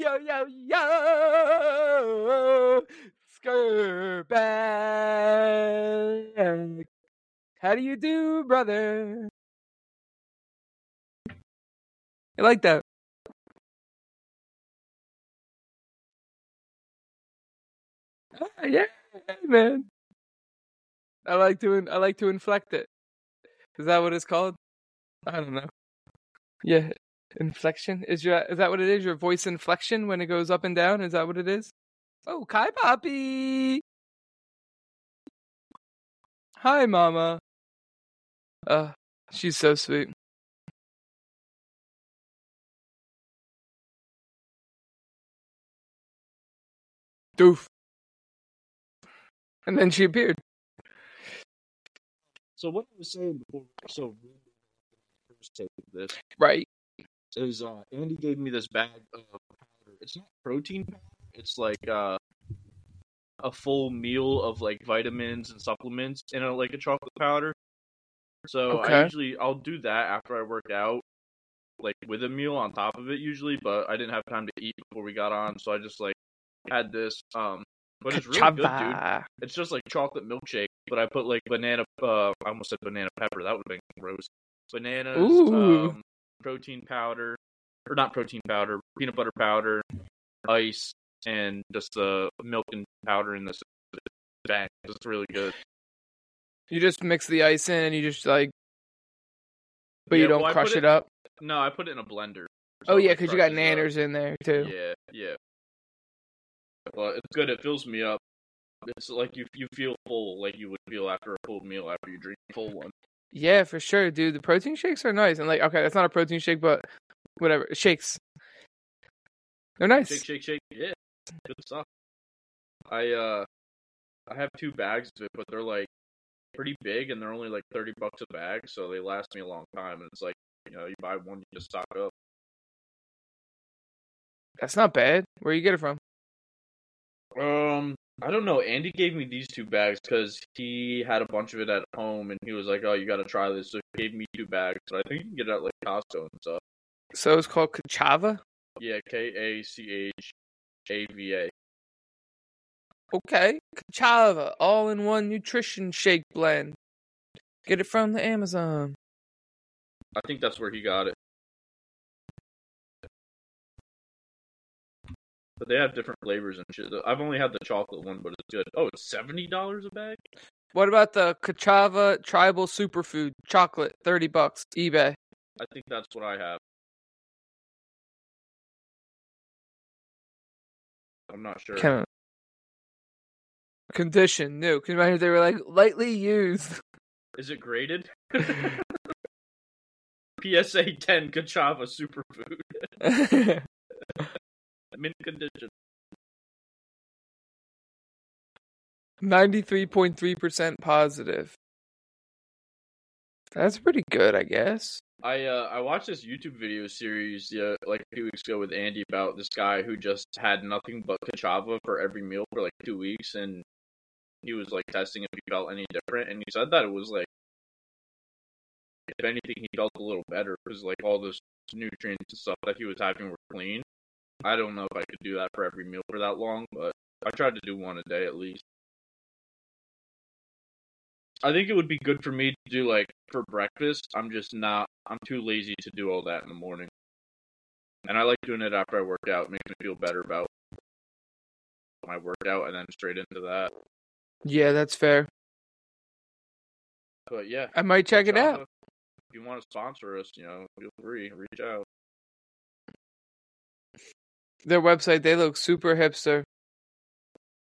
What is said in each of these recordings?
Yo, yo, yo! Skirbag! How do you do, brother? I like that. Ah, yeah, man. I like to I like to inflect it. Is that what it's called? I don't know. Yeah, inflection is your is that what it is? Your voice inflection when it goes up and down. Is that what it is? Oh, Kai Poppy. Hi, Mama. Uh, she's so sweet. Doof. And then she appeared. So what I was saying before, so first take this Right. Is uh, Andy gave me this bag of powder. It's not protein powder. It's like uh, a full meal of like vitamins and supplements in a like a chocolate powder. So I usually I'll do that after I work out, like with a meal on top of it usually. But I didn't have time to eat before we got on, so I just like had this. Um, but it's really good, dude. It's just like chocolate milkshake, but I put like banana. Uh, I almost said banana pepper. That would have been gross. Bananas, Ooh. um, protein powder, or not protein powder, peanut butter powder, ice, and just the milk and powder in this bag. It's really good. You just mix the ice in and you just like, but Yeah, you don't well, crush put it up. No, I put it in a blender. Oh yeah, because you got nanners in there too. Yeah, yeah. But it's good. It fills me up. It's like you you feel full, like you would feel after a full meal after you drink a full one. Yeah, for sure, dude. The protein shakes are nice. And like, okay, that's not a protein shake, but whatever. Shakes. They're nice. Shake, shake, shake. Yeah, good stuff. I uh, I have two bags of it, but they're like pretty big, and they're only like thirty bucks a bag, so they last me a long time. And it's like you know, you buy one, you just stock up. That's not bad. Where you get it from? Um, I don't know. Andy gave me these two bags because he had a bunch of it at home, and he was like, "Oh, you got to try this." So he gave me two bags, but I think you can get it at like Costco and stuff. So it's called Kachava. Yeah, K A C H A V A. Okay, Kachava, all-in-one nutrition shake blend. Get it from the Amazon. I think that's where he got it. But they have different flavors and shit. I've only had the chocolate one, but it's good. Oh, it's seventy dollars a bag. What about the Kachava Tribal Superfood chocolate? Thirty bucks, eBay. I think that's what I have. I'm not sure. Of condition new. Can you imagine they were like lightly used? Is it graded? PSA 10 Kachava Superfood. Mint condition. Ninety-three point three percent positive. That's pretty good, I guess. I uh I watched this YouTube video series yeah like a few weeks ago with Andy about this guy who just had nothing but Kachava for every meal for like two weeks and he was like testing if he felt any different and he said that it was like if anything he felt a little better because like all those nutrients and stuff that he was having were clean. I don't know if I could do that for every meal for that long, but I tried to do one a day at least. I think it would be good for me to do like for breakfast. I'm just not. I'm too lazy to do all that in the morning, and I like doing it after I work out. It makes me feel better about my workout, and then straight into that. Yeah, that's fair. But yeah, I might check it out. If you want to sponsor us, you know, feel free. Reach out. Their website, they look super hipster.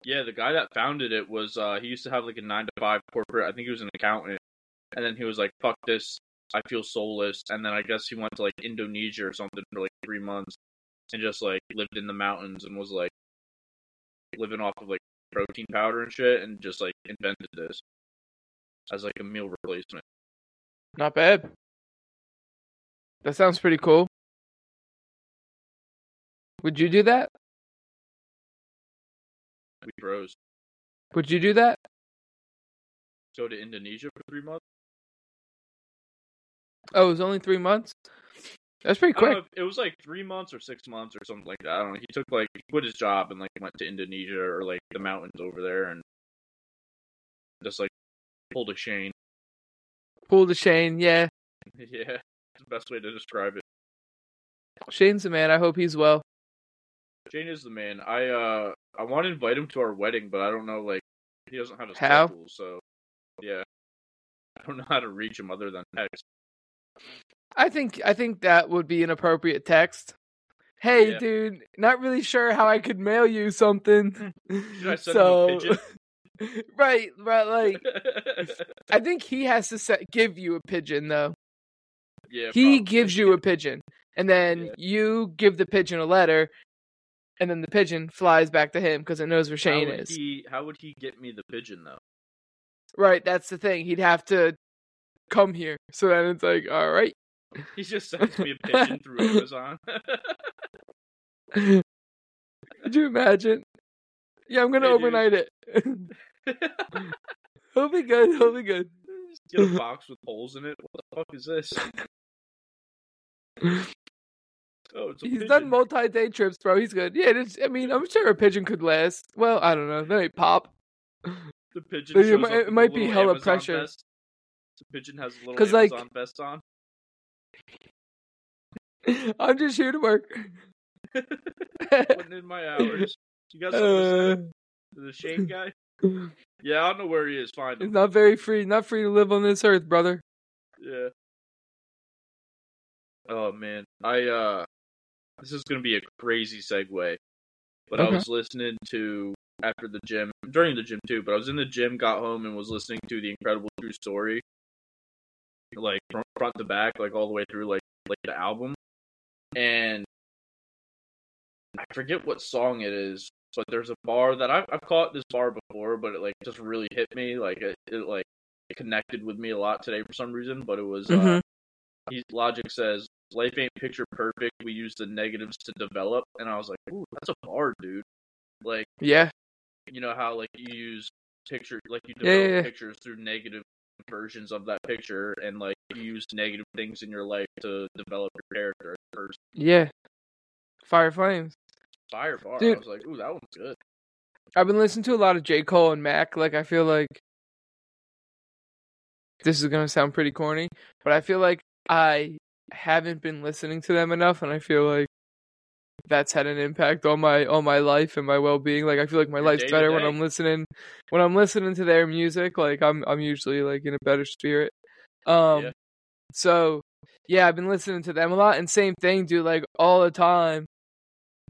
Yeah, the guy that founded it was uh he used to have like a nine to five corporate. I think he was an accountant, and then he was like, "Fuck this, I feel soulless." And then I guess he went to like Indonesia or something for like three months, and just like lived in the mountains and was like living off of like protein powder and shit, and just like invented this as like a meal replacement. Not bad. That sounds pretty cool. Would you do that? We bros Would you do that? go to Indonesia for three months. Oh, it was only three months. That's pretty quick. if it was like three months or six months or something like that. I don't know. He took like he quit his job and like went to Indonesia or like the mountains over there and just like pulled a Shane. Pulled a Shane, yeah. yeah, it's the best way to describe it. Shane's a man. I hope he's well. Shane is the man. I uh I want to invite him to our wedding, but I don't know like he doesn't have a How? schedule, so yeah. I don't know how to reach him other than text. I think I think that would be an appropriate text. Hey, Yeah. dude, not really sure how I could mail you something. Should I send so, him a pigeon? right, right, like I think he has to set, give you a pigeon though. yeah, he probably. gives you a pigeon, and then Yeah. you give the pigeon a letter, and then the pigeon flies back to him because it knows where Shane how is. He, how would he get me the pigeon though? Right, that's the thing. He'd have to come here. So then it's like, all right. He just sends me a pigeon through Amazon. Could you imagine? Yeah, I'm gonna Hey, dude. overnight it. he'll be good. He'll be good. Get a box with holes in it. What the fuck is this? Oh, it's a He's pigeon. done multi-day trips, bro. He's good. Yeah, it's, I mean, I'm sure a pigeon could last. Well, I don't know. They might pop. the pigeon. It might- it might be hella Amazon pressure. Vest. The pigeon has a little 'Cause, like- Amazon vest on. I'm just here to work. Putting in my hours. You to Uh? The Shane guy? Yeah, I don't know where he is. Find He's him. not very free. Not free to live on this earth, brother. Yeah. Oh man, I uh, this is gonna be a crazy segue, but I was listening to after the gym during the gym too. But I was in the gym, got home, and was listening to the Incredible True Story, like from front to back, like all the way through, like like the album, and I forget what song it is. But there's a bar that I've I've caught this bar before, but it like just really hit me, like it, it like it connected with me a lot today for some reason. But it was uh, Mhm. he, Logic says, "Life ain't picture perfect. We use the negatives to develop." And I was like, "Ooh, that's a bar, dude." Like, Yeah. you know how like you use picture, like you Yeah, yeah, develop yeah. pictures through negative versions of that picture, and like you use negative things in your life to develop your character as a person. Yeah. Fire Flames. Fire bar. Dude. I was like, "Ooh, that one's good." I've been listening to a lot of J. Cole and Mac. Like, I feel like this is gonna sound pretty corny, but I feel like I haven't been listening to them enough, and I feel like that's had an impact on my on my life and my well being. Like, I feel like my Your life's better when. I'm listening when I'm listening to their music. Like, I'm I'm usually like in a better spirit. Um, Yeah. so yeah, I've been listening to them a lot, and same thing, dude. Like all the time.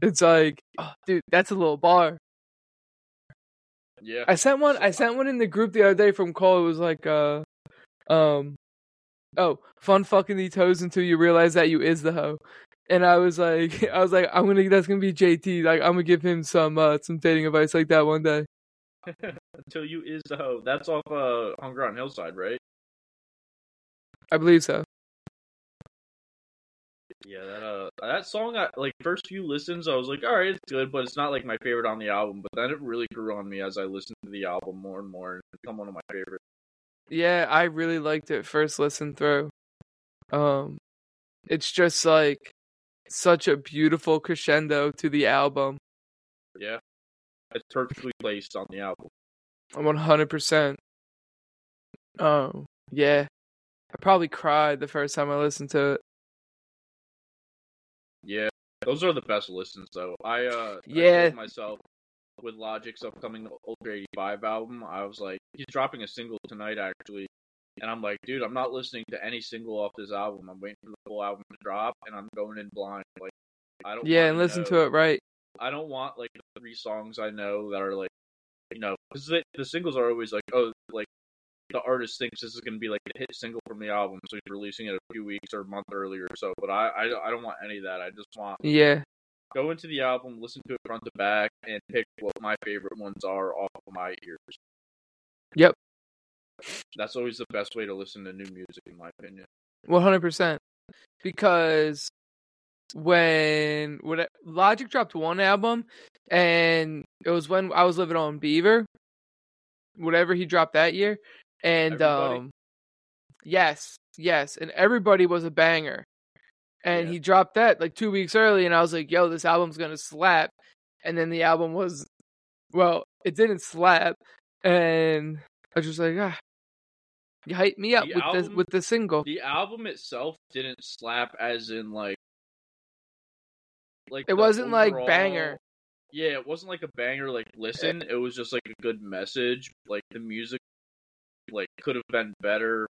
It's like, oh, dude, that's a little bar. Yeah. I sent one. I sent one in the group the other day from Cole. It was like, uh, um, oh, fun fucking these hoes until you realize that you is the hoe. And I was like, I was like, I'm gonna. That's gonna be JT. Like, I'm gonna give him some uh some dating advice like that one day. Until you is the hoe. That's off uh Hunger on Hillside, right? I believe so. Yeah, that uh that song I like first few listens I was like, alright, it's good, but it's not like my favorite on the album. But then it really grew on me as I listened to the album more and more and become one of my favorites. Yeah, I really liked it first listen through. Um, it's just like such a beautiful crescendo to the album. Yeah. It's perfectly placed on the album. I'm One hundred percent. Oh yeah, I probably cried the first time I listened to it. Yeah. Those are the best listens though. I uh Yeah. told myself with Logic's upcoming Ultra 85 album, I was like, he's dropping a single tonight actually. And I'm like, dude, I'm not listening to any single off this album. I'm waiting for the whole album to drop and I'm going in blind. Like I don't Yeah, and listen know- to it right. I don't want like the three songs I know that are like, you know, because the, the singles are always like, oh, like the artist thinks this is going to be like the hit single from the album, so he's releasing it a few weeks or a month earlier or so. But I, I, I don't want any of that. I just want Yeah, go into the album, listen to it front to back, and pick what my favorite ones are off of my ears. Yep. That's always the best way to listen to new music, in my opinion. one hundred percent. Because when when Logic dropped one album, and it was when I was living on Beaver, whatever he dropped that year, and Everybody? um, yes, yes, and everybody was a banger. And Yeah. he dropped that like two weeks early, and I was like, "Yo, this album's gonna slap." And then the album was, well, it didn't slap, and I was just like, "Ah, you hyped me up The with this album- with the single." The album itself didn't slap, as in like, like It wasn't, like, banger. Yeah, it wasn't like a banger. Like listen, it was just like a good message. Like the music, like could have been better.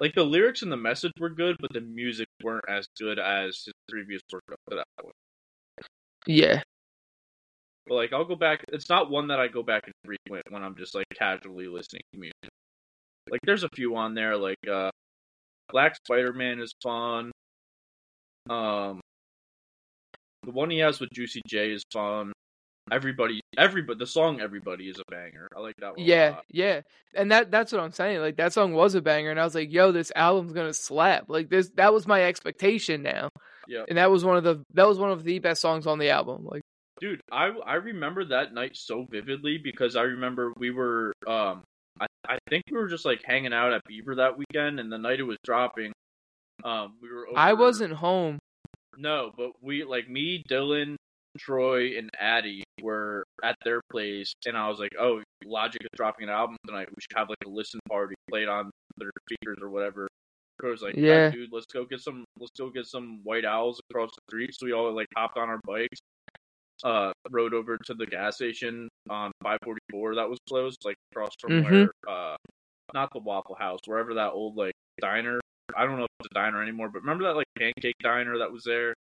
Like the lyrics and the message were good, but the music weren't as good as his previous work up to that point. Yeah, But like I'll go back. It's not one that I go back and frequent when I'm just like casually listening to music. Like there's a few on there. Like uh, Black Spider Man is fun. Um, the one he has with Juicy J is fun. Everybody, everybody, the song "Everybody" is a banger. I like that one. a yeah, lot. yeah, and that that's what I'm saying. Like that song was a banger, and I was like, "Yo, this album's gonna slap." Like this, that was my expectation now, yeah, and that was one of the that was one of the best songs on the album. Like, dude. I I remember that night so vividly because I remember we were um I I think we were just like hanging out at Beaver that weekend, and the night it was dropping, um we were. Over, I wasn't home. No, but we like me, Dylan, Troy, and Addie were at their place, and I was like, "Oh, Logic is dropping an album tonight. We should have like a listen party, played on their speakers or whatever." Troy was like, Yeah. "Yeah, dude, let's go get some, let's go get some white owls across the street." So we all like hopped on our bikes, uh, rode over to the gas station on 544 that was closed, like across from Mhm. where, uh, not the Waffle House, wherever that old like diner. I don't know if it's a diner anymore, but remember that like pancake diner that was there?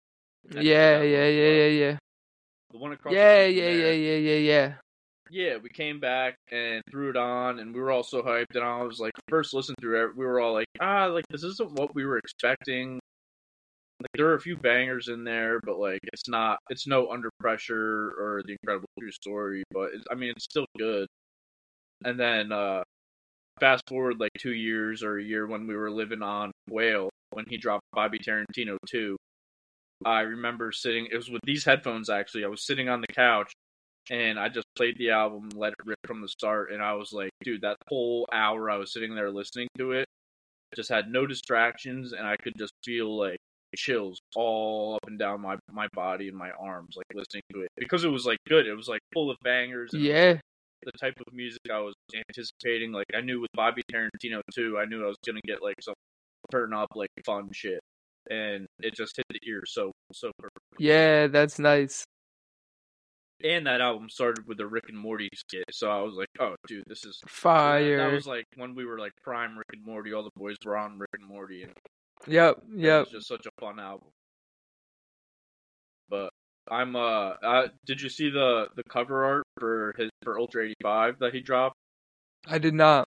Yeah, yeah, yeah, yeah, yeah, The one across. the yeah, yeah, yeah, yeah, yeah, yeah. Yeah, we came back and threw it on, and we were all so hyped. And I was like, first listen through it, we were all like, ah, like this isn't what we were expecting. Like there are a few bangers in there, but like it's not, it's no Under Pressure or The Incredible True Story, but it, I mean it's still good. And then uh fast forward like two years or a year when we were living on Whale when he dropped Bobby Tarantino 2. I remember sitting, it was with these headphones actually. I was sitting on the couch and I just played the album, let it rip from the start, and I was like, dude, that whole hour I was sitting there listening to it, just had no distractions, and I could just feel like chills all up and down my my body and my arms, like listening to it because it was like good. It was like full of bangers. Was, Yeah, the type of music I was anticipating. Like I knew with Bobby Tarantino too, I knew I was gonna get like some turn up like fun shit, and it just hit the ear so so perfect. yeah, that's nice. And that album started with the Rick and Morty skit, so I was like, "Oh, dude, this is Fire. That was like when we were like prime Rick and Morty. All the boys were on Rick and Morty, and Yep, yep, it was just such a fun album. But I'm uh, uh, did you see the the cover art for his for Ultra 85 that he dropped? I did not.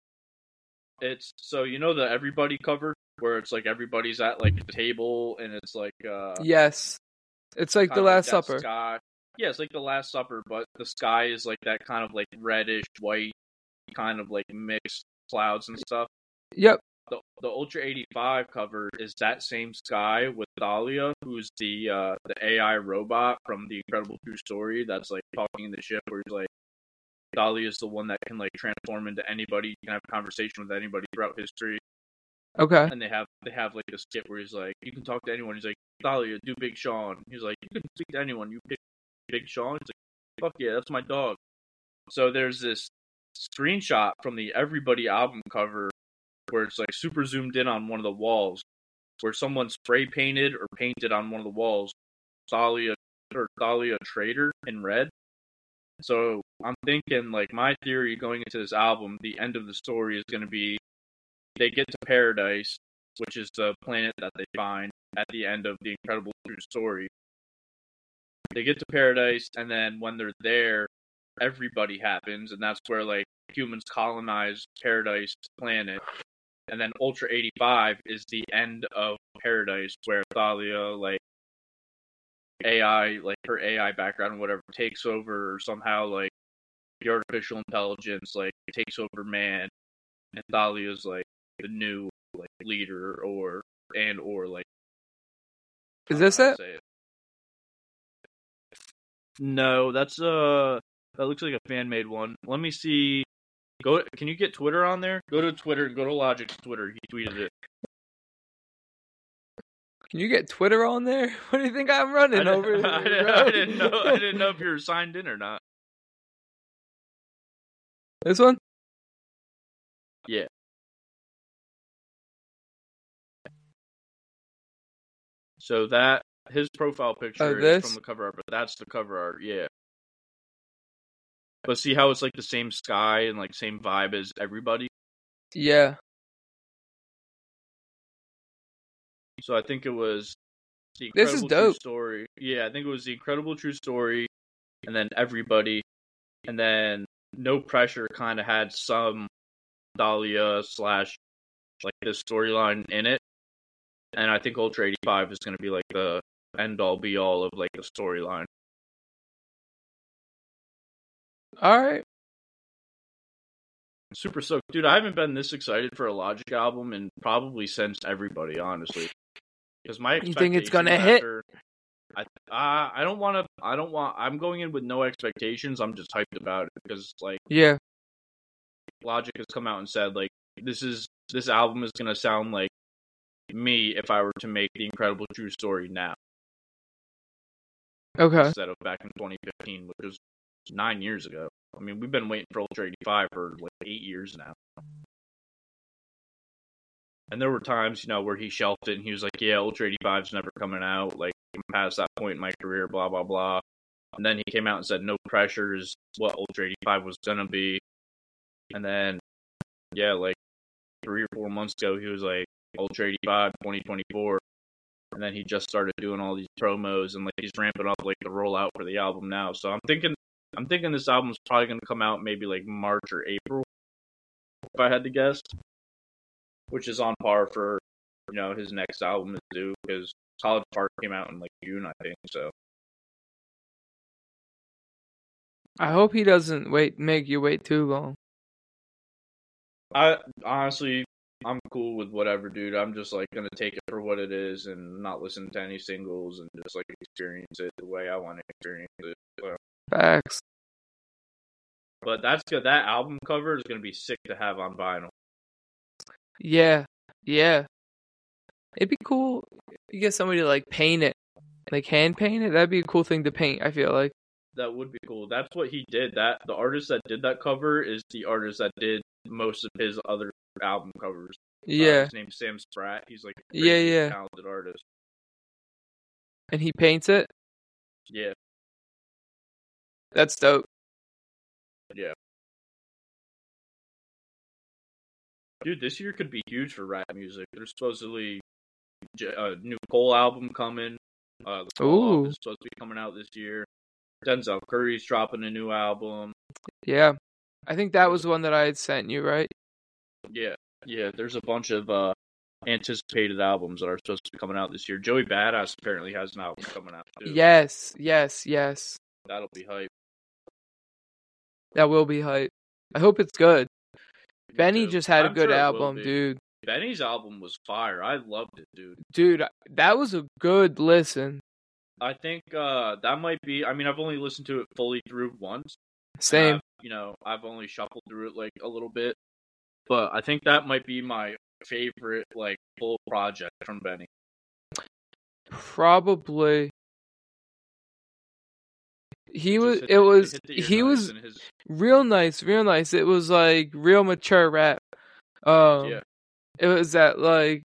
It's so you know the Everybody cover where it's like everybody's at like a table and it's like uh Yes, it's like the Last Supper. Sky. Yeah, it's like the Last Supper, but the sky is like that kind of like reddish white, kind of like mixed clouds and stuff. Yep. The the Ultra eighty five cover is that same sky with Thalia, who's the uh the AI robot from the Incredible True Story that's like talking in the ship where he's like Thalia is the one that can like transform into anybody, you can have a conversation with anybody throughout history Okay. and they have they have like a skit where he's like, you can talk to anyone. He's like, Thalia, do Big Sean. He's like, you can speak to anyone. You pick Big Sean. He's like, fuck yeah, that's my dog. So there's this screenshot from the Everybody album cover where it's like super zoomed in on one of the walls, where someone spray painted or painted on one of the walls, Thalia or Thalia Trader in red. So I'm thinking like my theory going into this album, the end of the story is going to be they get to paradise, which is the planet that they find at the end of the incredible true story. They get to paradise, and then when they're there, everybody happens, and that's where like humans colonize paradise planet. And then Ultra 85 is the end of paradise, where Thalia like AI, like her AI background whatever, takes over, or somehow like the artificial intelligence like takes over man, and Thalia's like the new like leader or and or like Is this how it? No, that's uh that looks like a fan made one. Let me see. Go. Can you get Twitter on there? Go to Twitter. Go to Logic's Twitter. He tweeted it. Can you get Twitter on there? What do you think I'm running I, over? I, here, didn't. I didn't know. I didn't know if you were signed in or not. This one? Yeah. So that his profile picture Oh, is from the cover art, but that's the cover art. Yeah. But see how it's like the same sky and like same vibe as everybody. Yeah. So I think it was the This is incredible true dope. story. Yeah, I think it was the incredible true story, and then everybody, and then no pressure kind of had some Thalia slash like this storyline in it, and I think Ultra eighty five is going to be like the end all be all of like the storyline. All right. Super stoked, dude! I haven't been this excited for a Logic album and probably since everybody, honestly. Because my You think it's gonna hit? I uh, I don't want to. I don't want. I'm going in with no expectations. I'm just hyped about it because like Yeah. Logic has come out and said like this is this album is gonna sound like me if I were to make the Incredible True Story now Okay. instead of back in 2015, which was nine years ago. I mean, we've been waiting for Ultra 85 for like eight years now. And there were times, you know, where he shelved it and he was like, yeah, Ultra 85's never coming out. Like, I'm past that point in my career, blah, blah, blah. And then he came out and said, no pressure is what Ultra 85 was going to be. And then, yeah, like three or four months ago, he was like, Ultra 85 2024. And then he just started doing all these promos and like he's ramping up like the rollout for the album now. So I'm thinking, I'm thinking this album's probably going to come out maybe like March or April, if I had to guess which is on par for you know his next album to do because College Park came out in like June, I think. So I hope he doesn't wait make you wait too long. I honestly, I'm cool with whatever, dude. I'm just like gonna take it for what it is and not listen to any singles and just like experience it the way I want to experience it. So, Facts. but that's good. That album cover is gonna be sick to have on vinyl. Yeah. Yeah. It'd be cool. You get somebody to like paint it, like hand paint it. That'd be a cool thing to paint. I feel like. That would be cool. That's what he did. That the artist that did that cover is the artist that did most of his other album covers. Uh, Yeah. his name's Sam Spratt. He's like a Yeah, yeah. talented artist. And he paints it. Yeah, That's dope. yeah. Dude, this year could be huge for rap music. There's supposedly a new Cole album coming. Uh, the Cole Ooh. is supposed to be coming out this year. Denzel Curry's dropping a new album. Yeah. I think that was one that I had sent you, right? Yeah, yeah. There's a bunch of uh, anticipated albums that are supposed to be coming out this year. Joey Badass apparently has an album coming out too. Yes, yes, yes. that'll be hype. That will be hype. I hope it's good. Me Benny too. just had a I'm good sure album, dude. Benny's album was fire. I loved it, dude. Dude, that was a good listen. I think uh that might be. I mean, I've only listened to it fully through once. Same. I've, you know, I've only shuffled through it like a little bit, but I think that might be my favorite like full project from Benny. Probably. He was it was hit the ear he was his, real nice, real nice. It was like real mature rap. Um yeah. it was that like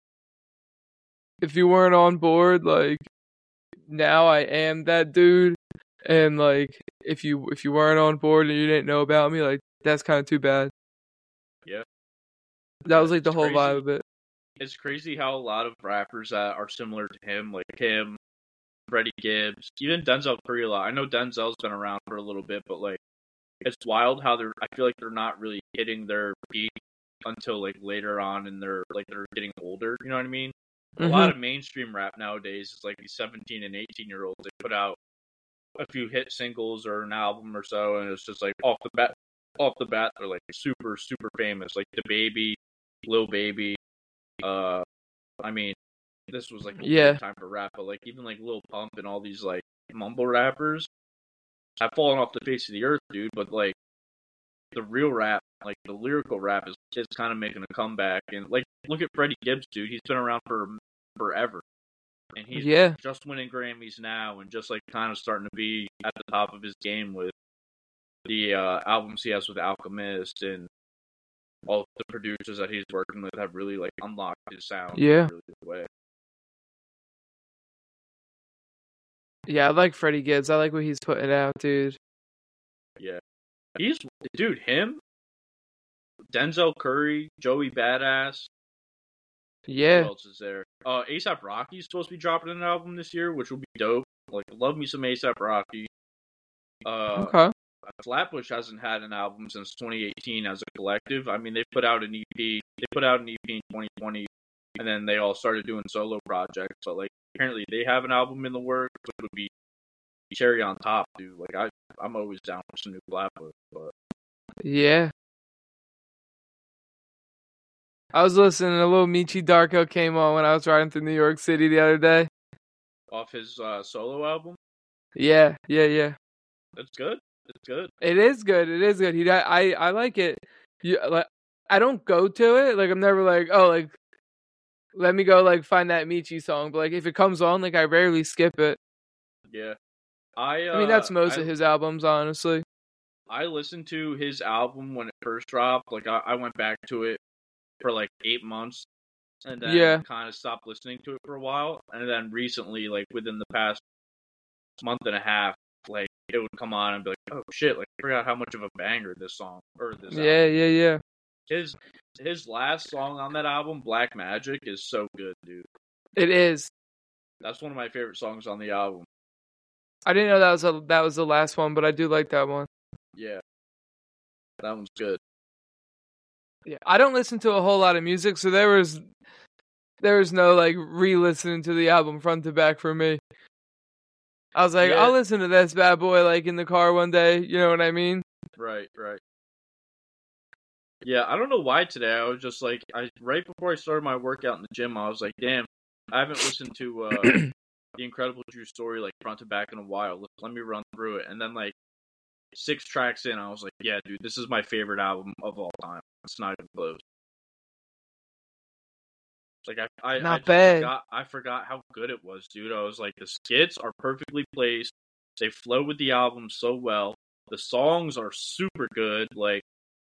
if you weren't on board like now I am that dude and like if you if you weren't on board and you didn't know about me like that's kind of too bad. Yeah. That was like It's the whole crazy. vibe of it. It's crazy how a lot of rappers that are similar to him, like him, Freddie Gibbs, even Denzel Curry a lot. I know Denzel's been around for a little bit, but like it's wild how they're. I feel like they're not really hitting their peak until like later on, and they're like they're getting older. You know what I mean? A Mhm. lot of mainstream rap nowadays is like these 17 and 18 year olds. They put out a few hit singles or an album or so, and it's just like off the bat, off the bat, they're like super, super famous. Like the baby, little Baby. Uh, I mean, this was like a Yeah. time for rap, but like even like Lil Pump and all these like mumble rappers have fallen off the face of the earth, dude. But like the real rap, like the lyrical rap, is is kind of making a comeback. And like, look at Freddie Gibbs, dude. He's been around for forever. And he's Yeah. just winning Grammys now, and just like kind of starting to be at the top of his game with the uh, albums he has with Alchemist and all the producers that he's working with have really like unlocked his sound. in a Yeah. really good way. Yeah, I like Freddie Gibbs. I like what he's putting out, dude. Yeah. He's dude, him, Denzel Curry, Joey Badass. Yeah. Who else is there? Uh, ASAP Rocky's supposed to be dropping an album this year, which will be dope. Like, love me some ASAP Rocky. Uh, Okay. Flatbush hasn't had an album since 2018 as a collective. I mean, they put out an EP. They put out an EP in 2020, and then they all started doing solo projects. But like, apparently, they have an album in the works, which would be cherry on top, dude. Like, I, I'm always down for some new Flatbush. But Yeah. I was listening to a little Meechy Darko came on when I was riding through New York City the other day. off his uh, solo album, Yeah, yeah, yeah. that's good. It's good. It is good. It is good. He, I, I like it. You, like, I don't go to it. Like, I'm never like, oh, like, let me go like find that Meechy song. But like, if it comes on, like, I rarely skip it. Yeah. I. Uh, I mean, that's most I, of his albums, honestly. I listened to his album when it first dropped. Like I, I went back to it for like eight months, and then Yeah. kind of stopped listening to it for a while. And then recently, like within the past month and a half, like it would come on and be like, "Oh shit!" Like I forgot how much of a banger this song or this. Yeah, album. yeah, yeah. His his last song on that album, Black Magic, is so good, dude. It is. That's one of my favorite songs on the album. I didn't know that was a, that was the last one, but I do like that one. Yeah, that one's good. Yeah, I don't listen to a whole lot of music, so there was there was no like re-listening to the album front to back for me. I was like, Yeah. I'll listen to this bad boy like in the car one day. You know what I mean? Right, right. Yeah, I don't know why today. I was just like, I right before I started my workout in the gym, I was like, damn, I haven't listened to uh, the Incredible True Story like front to back in a while. Let, let me run through it, and then like six tracks in, I was like, yeah, dude, this is my favorite album of all time. It's not even close. Like I, I, I Not just bad. Forgot, I forgot how good it was, dude. I was like, the skits are perfectly placed. They flow with the album so well. The songs are super good. Like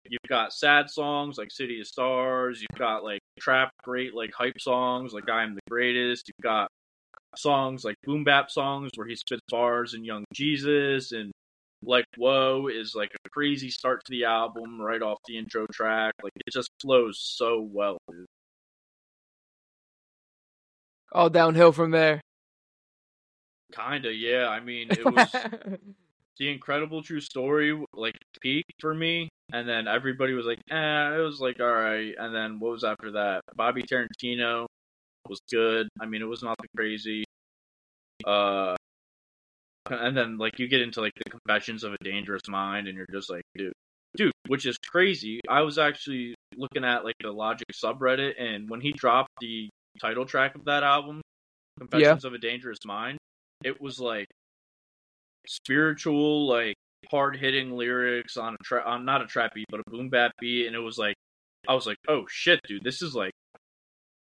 you've got sad songs like City of Stars. You've got like trap great like hype songs like I Am the Greatest. You've got songs like boom bap songs where he spits bars and Young Jesus and like Whoa is like a crazy start to the album right off the intro track. Like it just flows so well, dude. All downhill from there. Kinda, yeah. I mean, it was the incredible true story like peaked for me, and then everybody was like, "eh," it was like all right. And then what was after that? Bobby Tarantino was good. I mean, it was nothing crazy. Uh, and then like you get into like the Confessions of a Dangerous Mind, and you're just like, dude, dude, which is crazy. I was actually looking at like the Logic subreddit, and when he dropped the title track of that album, Confessions of a Dangerous Mind, it was like spiritual, like hard hitting lyrics on a tra- on not a trap beat, but a boom bap beat, and it was like I was like, oh shit, dude, this is like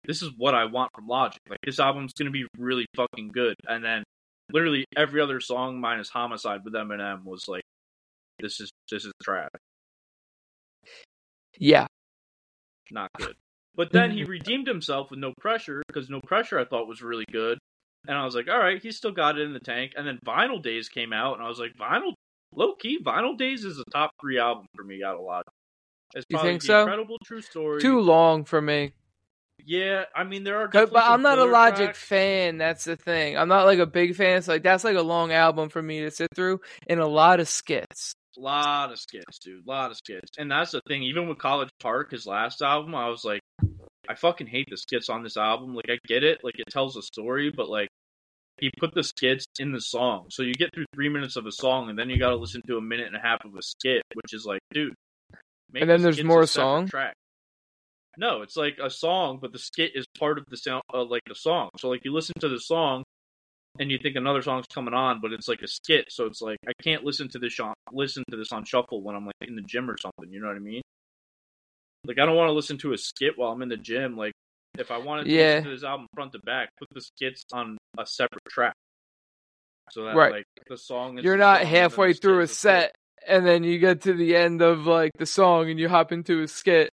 this is what I want from Logic. Like this album's gonna be really fucking good. And then literally every other song minus Homicide with Eminem was like, this is this is trash, yeah. not good. But then he mm-hmm. redeemed himself with No Pressure because No Pressure I thought was really good. And I was like, all right, he's still got it in the tank. And then Vinyl Days came out, and I was like, Vinyl, low key, Vinyl Days is a top three album for me out of Logic. It's You think so? Incredible True Story. Too long for me. Yeah, I mean there are. But, definitely but some I'm not a Logic tracks. fan. That's the thing. I'm not like a big fan. So like that's like a long album for me to sit through and a lot of skits. A lot of skits, dude. A lot of skits. And that's the thing. Even with College Park, his last album, I was like, I fucking hate the skits on this album. Like, I get it. Like, it tells a story, but like, he put the skits in the song. So you get through three minutes of a song, and then you got to listen to a minute and a half of a skit, which is like, dude. And then the there's more song? Track. No, it's like a song, but the skit is part of the sound, uh, like the song. So like, you listen to the song, and you think another song's coming on, but it's like a skit, so it's like I can't listen to this on listen to this on shuffle when I'm like in the gym or something. You know what I mean? Like I don't want to listen to a skit while I'm in the gym. Like If I wanted to Yeah. listen to this album front to back, put the skits on a separate track. So that Right. like the song is You're not song and then halfway through a skits are skit. set and then you get to the end of like the song and you hop into a skit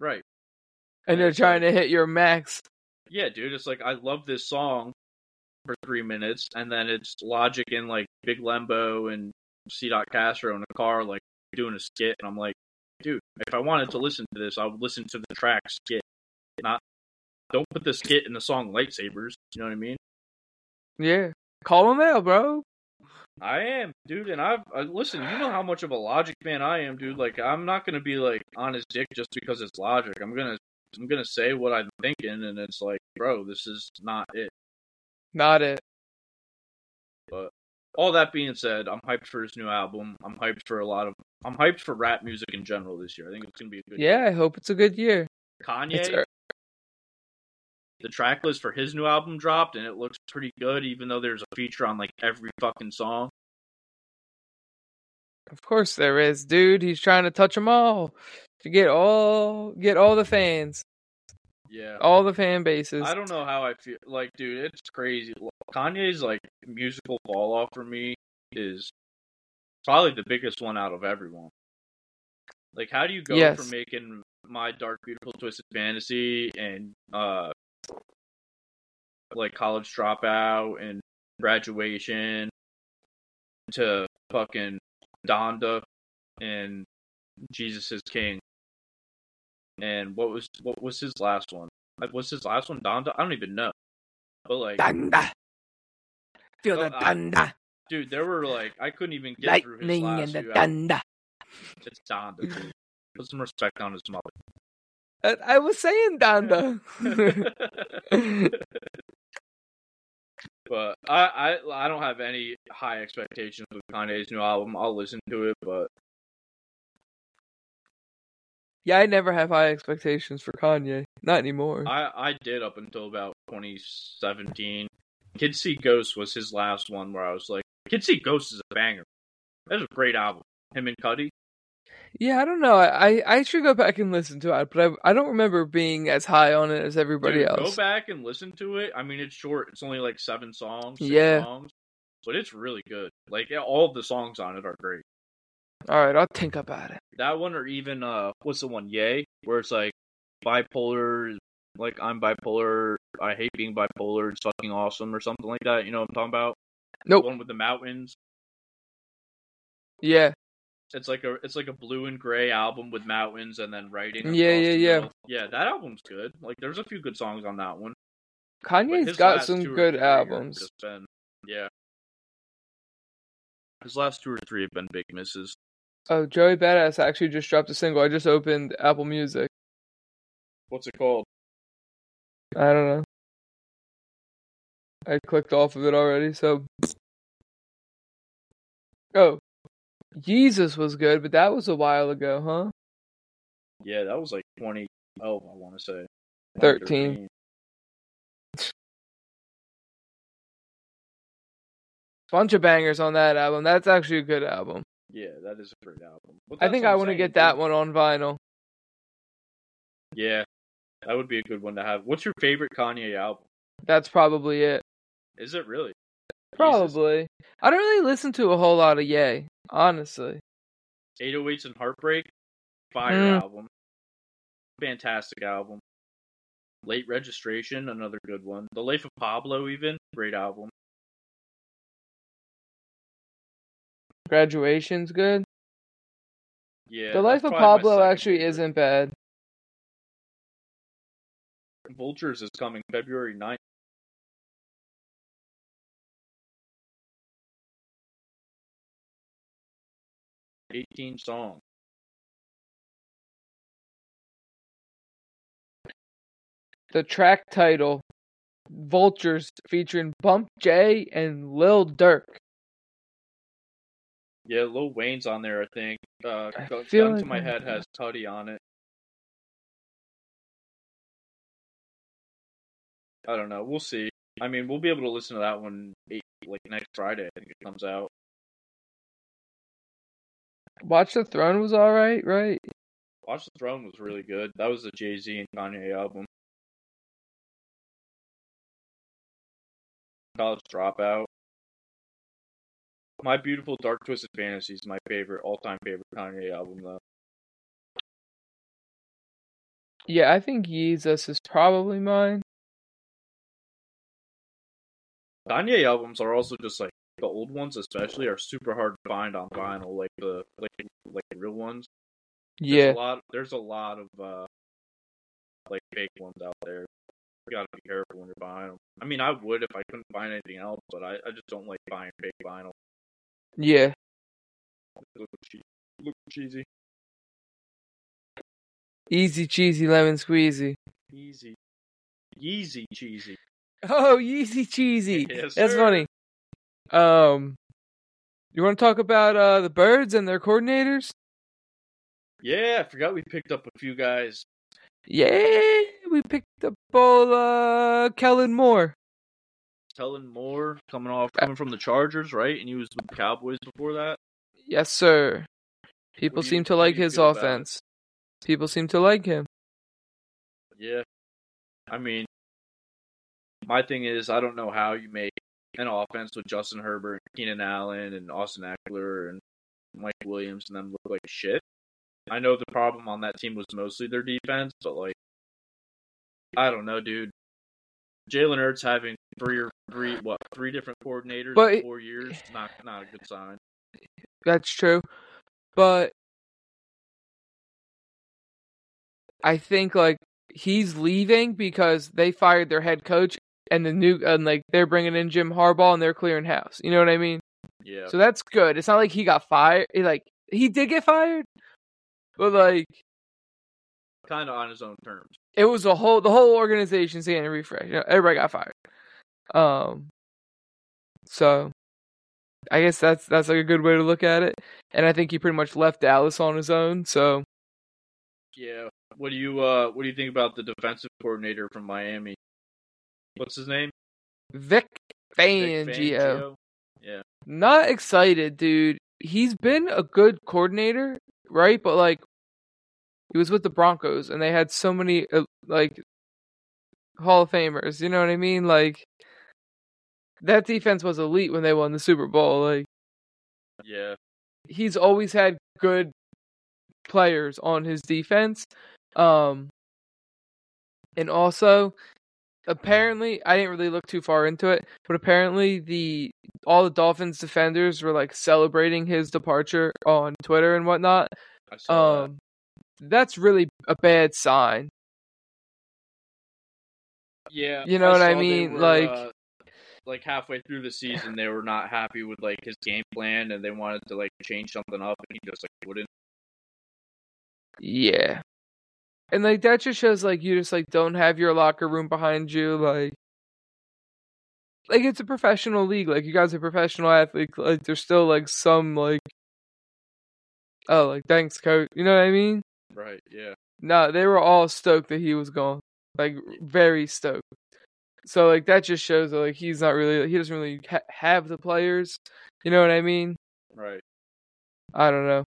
Right. And you're trying to hit your max. Yeah, dude, it's like I love this song for three minutes, and then it's Logic and like Big Lenbo and C. Dot Castro in a car, like doing a skit, and I'm like, dude, if I wanted to listen to this, I would listen to the track skit, not don't put the skit in the song Lightsabers. You know what I mean? Yeah. Call him out, bro. I am, dude, and I've I, listen. You know how much of a Logic fan I am, dude. Like, I'm not gonna be like on his dick just because it's Logic. I'm gonna I'm gonna say what I'm thinking, and it's like, bro, this is not it. Not it. But all that being said, I'm hyped for his new album. I'm hyped for a lot of. I'm hyped for rap music in general this year. I think it's gonna be a good. Yeah, I hope it's a good year. year. Kanye. Er- the track list for his new album dropped, and it looks pretty good. Even though there's a feature on like every fucking song. Of course there is, dude. He's trying to touch them all to get all get all the fans, Yeah. all the fan bases. I don't know how I feel. Like, dude, it's crazy. Kanye's like musical fall off for me is probably the biggest one out of everyone. Like, how do you go Yes. from making my dark, beautiful, twisted fantasy and uh, like college dropout and graduation to fucking Donda and Jesus is King? And what was what was his last one? Like, what's his last one? Donda? I don't even know. But like, Thunder. Feel Oh, the I- dude, there were like I couldn't even get through his last and the few albums. It's Donda. Dude. Put some respect on his mother. Uh, I was saying thunder. but I, I I don't have any high expectations with Kanye's new album. I'll listen to it, but yeah, I never have high expectations for Kanye. Not anymore. I I did up until about 2017. Kids See Ghosts was his last one where I was like, Kids See Ghosts is a banger. That's a great album. Him and Cudi. yeah, I don't know. I I should go back and listen to it, but I I don't remember being as high on it as everybody Dude, else. Go back and listen to it. I mean, it's short. It's only like seven songs. Six Yeah. songs, but it's really good. Like all of the songs on it are great. All right, I'll think about it. That one, or even uh, what's the one? Yay, where it's like bipolar. Like I'm bipolar. I hate being bipolar. It's fucking awesome, or something like that. You know what I'm talking about? Nope. The one with the mountains. Yeah, It's like a it's like a blue and gray album with mountains and then writing. Yeah, yeah, yeah. middle. Yeah, that album's good. Like there's a few good songs on that one. Kanye's got some good albums. been- yeah. His last two or three have been big misses. Oh, Joey Badass actually just dropped a single. I just opened Apple Music. What's it called? I don't know. I clicked off of it already, so. Oh. Yeezus was good, but that was a while ago, huh? Yeah, that was like 2012, I want to say. 13. 2013. Bunch of bangers on that album. That's actually a good album. Yeah, that is a great album. I think I want to get that one on vinyl. Yeah, that would be a good one to have. What's your favorite Kanye album? That's probably it. Is it really? Yeezus. Probably. I don't really listen to a whole lot of Yay, honestly. 808s and Heartbreak, fire Mm. album, fantastic album. Late Registration, another good one. The Life of Pablo, even great album. Graduation's good. Yeah, the Life of Pablo actually favorite. isn't bad. Vultures is coming February 9th. Eighteen songs. The track title, Vultures, featuring Bump J and Lil Durk. Yeah, Lil Wayne's on there, I think. Uh, I Gun like to My Head has Tutty on it. I don't know. We'll see. I mean, we'll be able to listen to that one eight, like next Friday. I think it comes out. Watch the Throne was all right, right? Watch the Throne was really good. That was the Jay Z and Kanye album. College Dropout. My Beautiful Dark Twisted Fantasy is my favorite, all time favorite Kanye album, though. Yeah, I think Yeezus is probably mine. Kanye albums are also just like the old ones, especially, are super hard to find on vinyl. Like the like like the real ones. There's Yeah, a lot. There's a lot of uh like fake ones out there. You gotta be careful when you're buying them. I mean, I would if I couldn't find anything else, but I, I just don't like buying fake vinyl. Yeah. Look cheesy. Look cheesy. Easy cheesy lemon squeezy. Easy. Yeezy cheesy. Oh, Yeezy cheesy. Yes, That's sir. funny. Um, you want to talk about uh the birds and their coordinators? Yeah, I forgot we picked up a few guys. Yeah, we picked up all uh Kellen Moore. Kellen Moore coming off coming from the Chargers, right? And he was with the Cowboys before that. Yes, sir. People you- seem to like his feel about it? offense. People seem to like him. Yeah. I mean, my thing is, I don't know how you make an offense with Justin Herbert, Keenan Allen, and Austin Ekeler, and Mike Williams, and them look like shit. I know the problem on that team was mostly their defense, but like, I don't know, dude. Jalen Hurts having three or three what three different coordinators But in four years not not a good sign. That's true. But I think like he's leaving because they fired their head coach and the new and like they're bringing in Jim Harbaugh and they're clearing house. You know what I mean? Yeah, So that's good. It's not like he got fired. He, like he did get fired, but like kind of on his own terms. it was a whole the whole organization's getting a refresh. You know, everybody got fired. Um, so I guess that's that's like a good way to look at it. And I think he pretty much left Dallas on his own. So Yeah. What do you uh what do you think about the defensive coordinator from Miami? What's his name? Vic Vic Fangio, Yeah. not excited, dude. He's been a good coordinator, right? But like, he was with the Broncos, and they had so many uh, like Hall of Famers. You know what I mean? Like that defense was elite when they won the Super Bowl. Like Yeah. he's always had good players on his defense. Um and also apparently I didn't really look too far into it, but apparently the all the Dolphins defenders were like celebrating his departure on Twitter and whatnot. I saw that. Um that's really a bad sign. Yeah. you know what I mean? were, Like- uh, like halfway through the season they were not happy with like his game plan and they wanted to like change something up and he just like wouldn't. Yeah. And like that just shows like you just like don't have your locker room behind you like like it's a professional league like you guys are professional athletes like there's still like some like oh like thanks coach you know what I mean? Right, yeah. No, they were all stoked that he was gone. Like very stoked. So like that just shows that like he's not really he doesn't really ha- have the players. You know what I mean? Right. I don't know.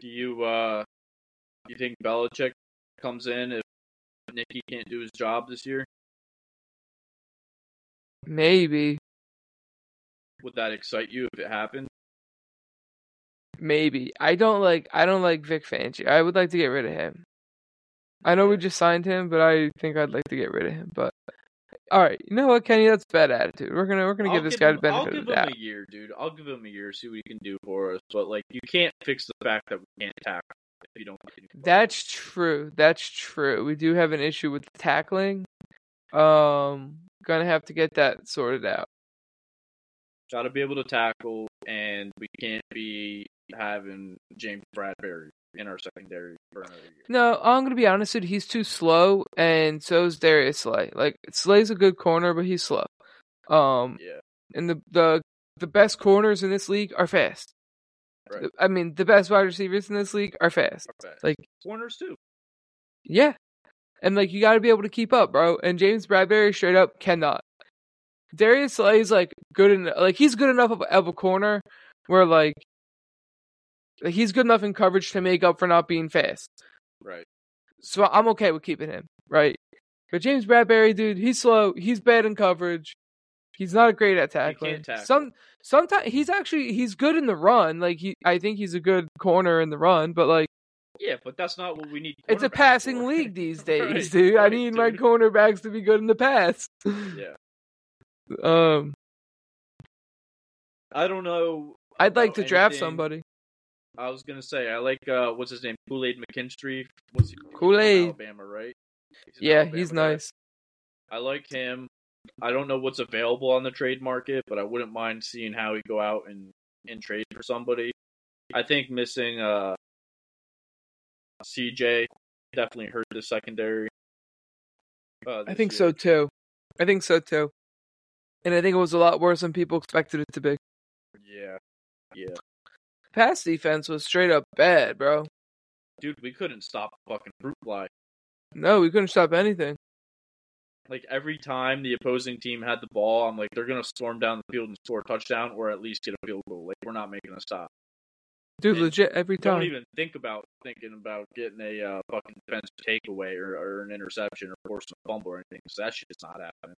Do you uh do you think Belichick comes in if Nicky can't do his job this year? Maybe, Would that excite you if it happened? maybe. I don't like I don't like Vic Fangio. I would like to get rid of him. I know we just signed him, but I think I'd like to get rid of him. But all right, you know what, Kenny? That's bad attitude. We're gonna we're gonna I'll give this guy him, the benefit I'll of give the him doubt. a year, dude. I'll give him a year, see what he can do for us. But like, you can't fix the fact that we can't tackle if you don't. That's true. That's true. We do have an issue with tackling. Um, gonna have to get that sorted out. Got to be able to tackle, and we can't be having James Bradberry in our secondary for another year. No, I'm gonna be honest with you. He's too slow, and so is Darius Slay. Like Slay's a good corner, but he's slow. Um, Yeah, and the the the best corners in this league are fast. right. I mean, the best wide receivers in this league are fast. Okay. Like, corners too. yeah, and like you got to be able to keep up, bro. And James Bradberry straight up cannot. Darius Slay is like good enough. Like he's good enough of, of a corner where like, like he's good enough in coverage to make up for not being fast. Right. So I'm okay with keeping him, right? But James Bradberry, dude, he's slow. He's bad in coverage. He's not a great at tackling. tackle. Some sometimes he's actually he's good in the run. Like he, I think he's a good corner in the run. But like Yeah, but that's not what we need. it's a passing for. league these days, Right, dude. I right, need my cornerbacks to be good in the pass. Yeah, Um, I don't know. I'd like to draft somebody. I was gonna say I like uh, what's his name, Kool Aid McKinstry. What's he? Kool-Aid. Alabama, right? He's Yeah, Alabama he's guy. nice. I like him. I don't know what's available on the trade market, but I wouldn't mind seeing how he go out and, and trade for somebody. I think missing uh CJ definitely hurt the secondary. Uh, I think year. so too. I think so too. And I think it was a lot worse than people expected it to be. Yeah, yeah, Pass defense was straight up bad, bro. dude, we couldn't stop fucking fruit fly. No, we couldn't stop anything. Like every time the opposing team had the ball, I'm like, they're gonna storm down the field and score a touchdown, or at least get a field goal. Like we're not making a stop. Dude, And legit every time. Don't even think about thinking about getting a uh, fucking defensive takeaway or, or an interception or forcing a fumble or anything. So that shit's not happening.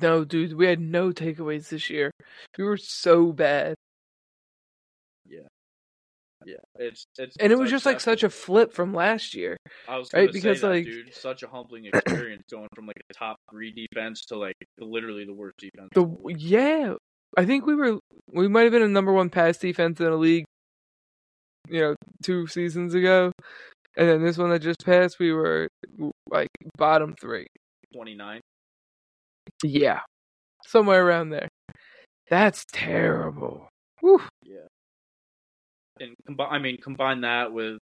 No, dude, we had no takeaways this year. We were so bad. Yeah, it's it's And it was just like such a flip from last year. I was right, because, that, like- dude, such a humbling experience going from like a top three defense to like literally the worst defense. The yeah, I think we were we might have been a number one pass defense in the league. You know, two seasons ago, and then this one that just passed, we were like bottom three. 29. Yeah, somewhere around there. That's terrible. Whew. And combi- I mean, combine that with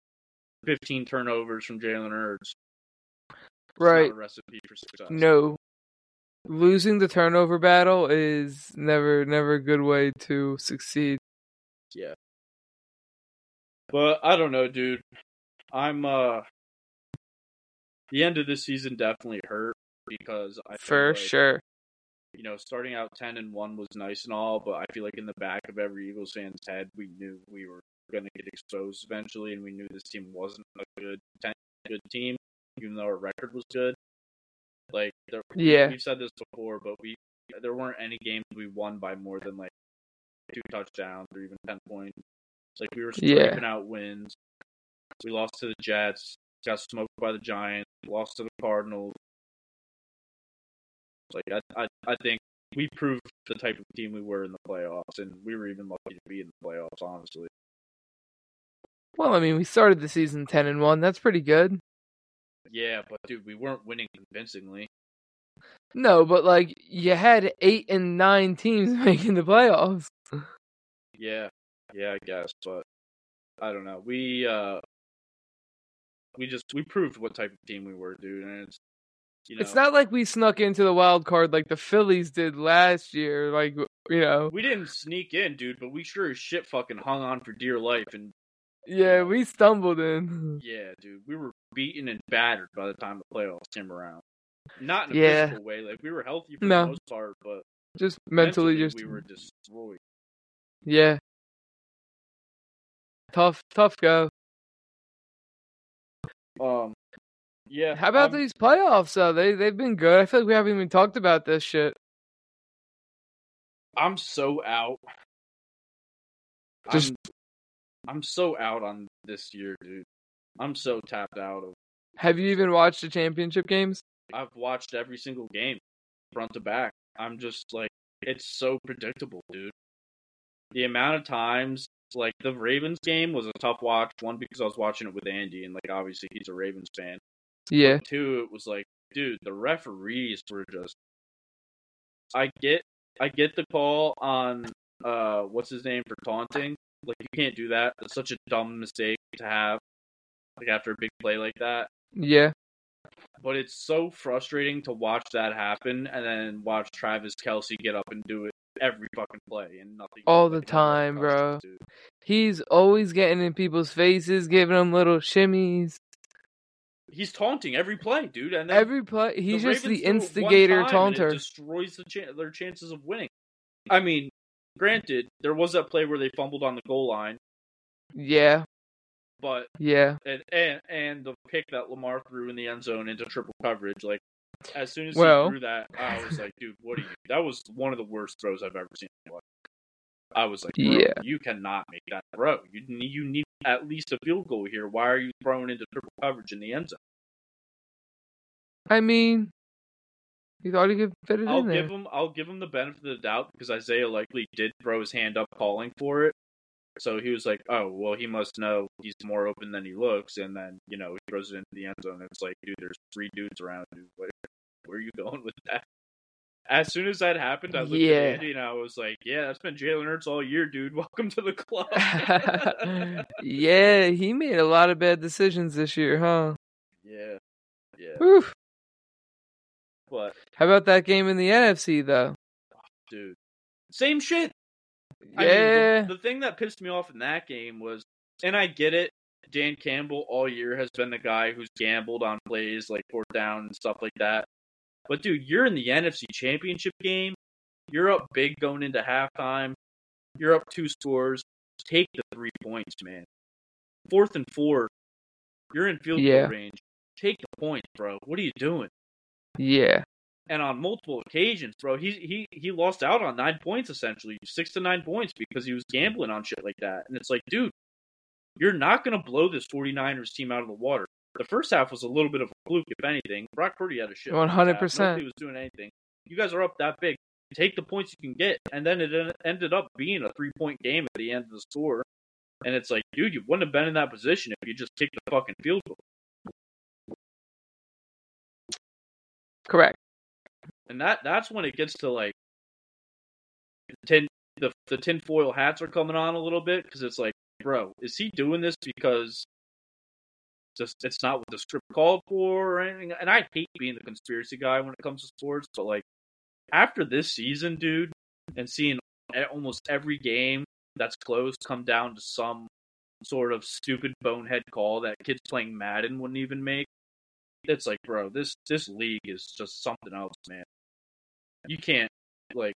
15 turnovers from Jalen Hurts. Right. recipe for success. No. Losing the turnover battle is never never a good way to succeed. Yeah. But I don't know, dude. I'm uh the end of this season definitely hurt because I For like, sure. You know, starting out ten and one was nice and all, but I feel like in the back of every Eagles fan's head, we knew we were gonna get exposed eventually, and we knew this team wasn't a good good team, even though our record was good. Like, there, Yeah. we've said this before, but we there weren't any games we won by more than like two touchdowns or even ten points. It's like we were Yeah. scraping out wins. We lost to the Jets, got smoked by the Giants, lost to the Cardinals. Like I, I, I think we proved the type of team we were in the playoffs, and we were even lucky to be in the playoffs. Honestly, Well, I mean, we started the season ten and one. That's pretty good. yeah, but dude, we weren't winning convincingly. No, but like you had eight and nine teams making the playoffs. Yeah, yeah, I guess, but I don't know. We uh, we just we proved what type of team we were, dude, and it's you know It's not like we snuck into the wild card like the Phillies did last year. Like you know, we didn't sneak in, dude, but we sure as shit fucking hung on for dear life, and yeah, we stumbled in. yeah, dude, we were beaten and battered by the time the playoffs came around. Not in a Yeah. physical way, like we were healthy for No. the most part, but Just mentally, just we were destroyed. yeah. Tough, tough go. Um, yeah. How about I'm- these playoffs though? They they've been good. I feel like we haven't even talked about this shit. I'm so out. Just- I'm, I'm so out on this year, dude. I'm so tapped out of. Have you even watched the championship games? I've watched every single game, front to back. I'm just like, it's so predictable, dude. The amount of times, like the Ravens game was a tough watch. One because I was watching it with Andy, and like obviously he's a Ravens fan. Yeah, Two, it was like, dude, the referees were just. I get, I get the call on, uh, what's his name for taunting. Like you can't do that. It's such a dumb mistake to have, like after a big play like that. yeah. But it's so frustrating to watch that happen and then watch Travis Kelce get up and do it every fucking play and nothing. All the time, bro. He's always getting in people's faces, giving them little shimmies. He's taunting every play, dude. And Every play, the he's just Ravens the do it one instigator taunter. Destroys the their chances of winning. I mean, granted, there was that play where they fumbled on the goal line, Yeah, but yeah, and and, and the pick that Lamar threw in the end zone into triple coverage, like As soon as Well- he threw that, I was like, dude, what are you? That was one of the worst throws I've ever seen. in my life. I was like, Yeah. you cannot make that throw. You need, you need at least a field goal here. Why are you throwing into triple coverage in the end zone? I mean, he thought he could fit it I'll in there. give him I'll give him the benefit of the doubt because Isaiah likely did throw his hand up calling for it. So he was like, "Oh, well, he must know he's more open than he looks." And then you know he throws it into the end zone. It's like, dude, there's three dudes around you. Where, where are you going with that? As soon as that happened, I looked Yeah. at Andy and I was like, "Yeah, that's been Jalen Hurts all year, dude. Welcome to the club." yeah, he made a lot of bad decisions this year, huh? yeah, yeah. Whew. But How about that game in the NFC though? dude, same shit. I Yeah, mean, the, the thing that pissed me off in that game was, and I get it, Dan Campbell all year has been the guy who's gambled on plays like fourth down and stuff like that. But dude, you're in the NFC Championship game. You're up big going into halftime. You're up two scores. Take the three points, man. Fourth and four. You're in field Yeah. goal range. Take the points, bro. What are you doing? Yeah, and on multiple occasions, bro, he he he lost out on nine points essentially, six to nine points because he was gambling on shit like that. And it's like, dude, you're not gonna blow this 49ers team out of the water. The first half was a little bit of a fluke, if anything. Brock Purdy had a shit. 100%. He was doing anything. You guys are up that big. Take the points you can get, and then it ended up being a three point game at the end of the score. And it's like, dude, you wouldn't have been in that position if you just kicked the fucking field goal. Correct. and that that's when it gets to like tin the the tinfoil hats are coming on a little bit because it's like, bro, is he doing this because just it's not what the script called for or anything? And I hate being the conspiracy guy when it comes to sports, but like after this season, dude, and seeing almost every game that's close come down to some sort of stupid bonehead call that kids playing Madden wouldn't even make. It's like, bro, this this league is just something else, man. You can't like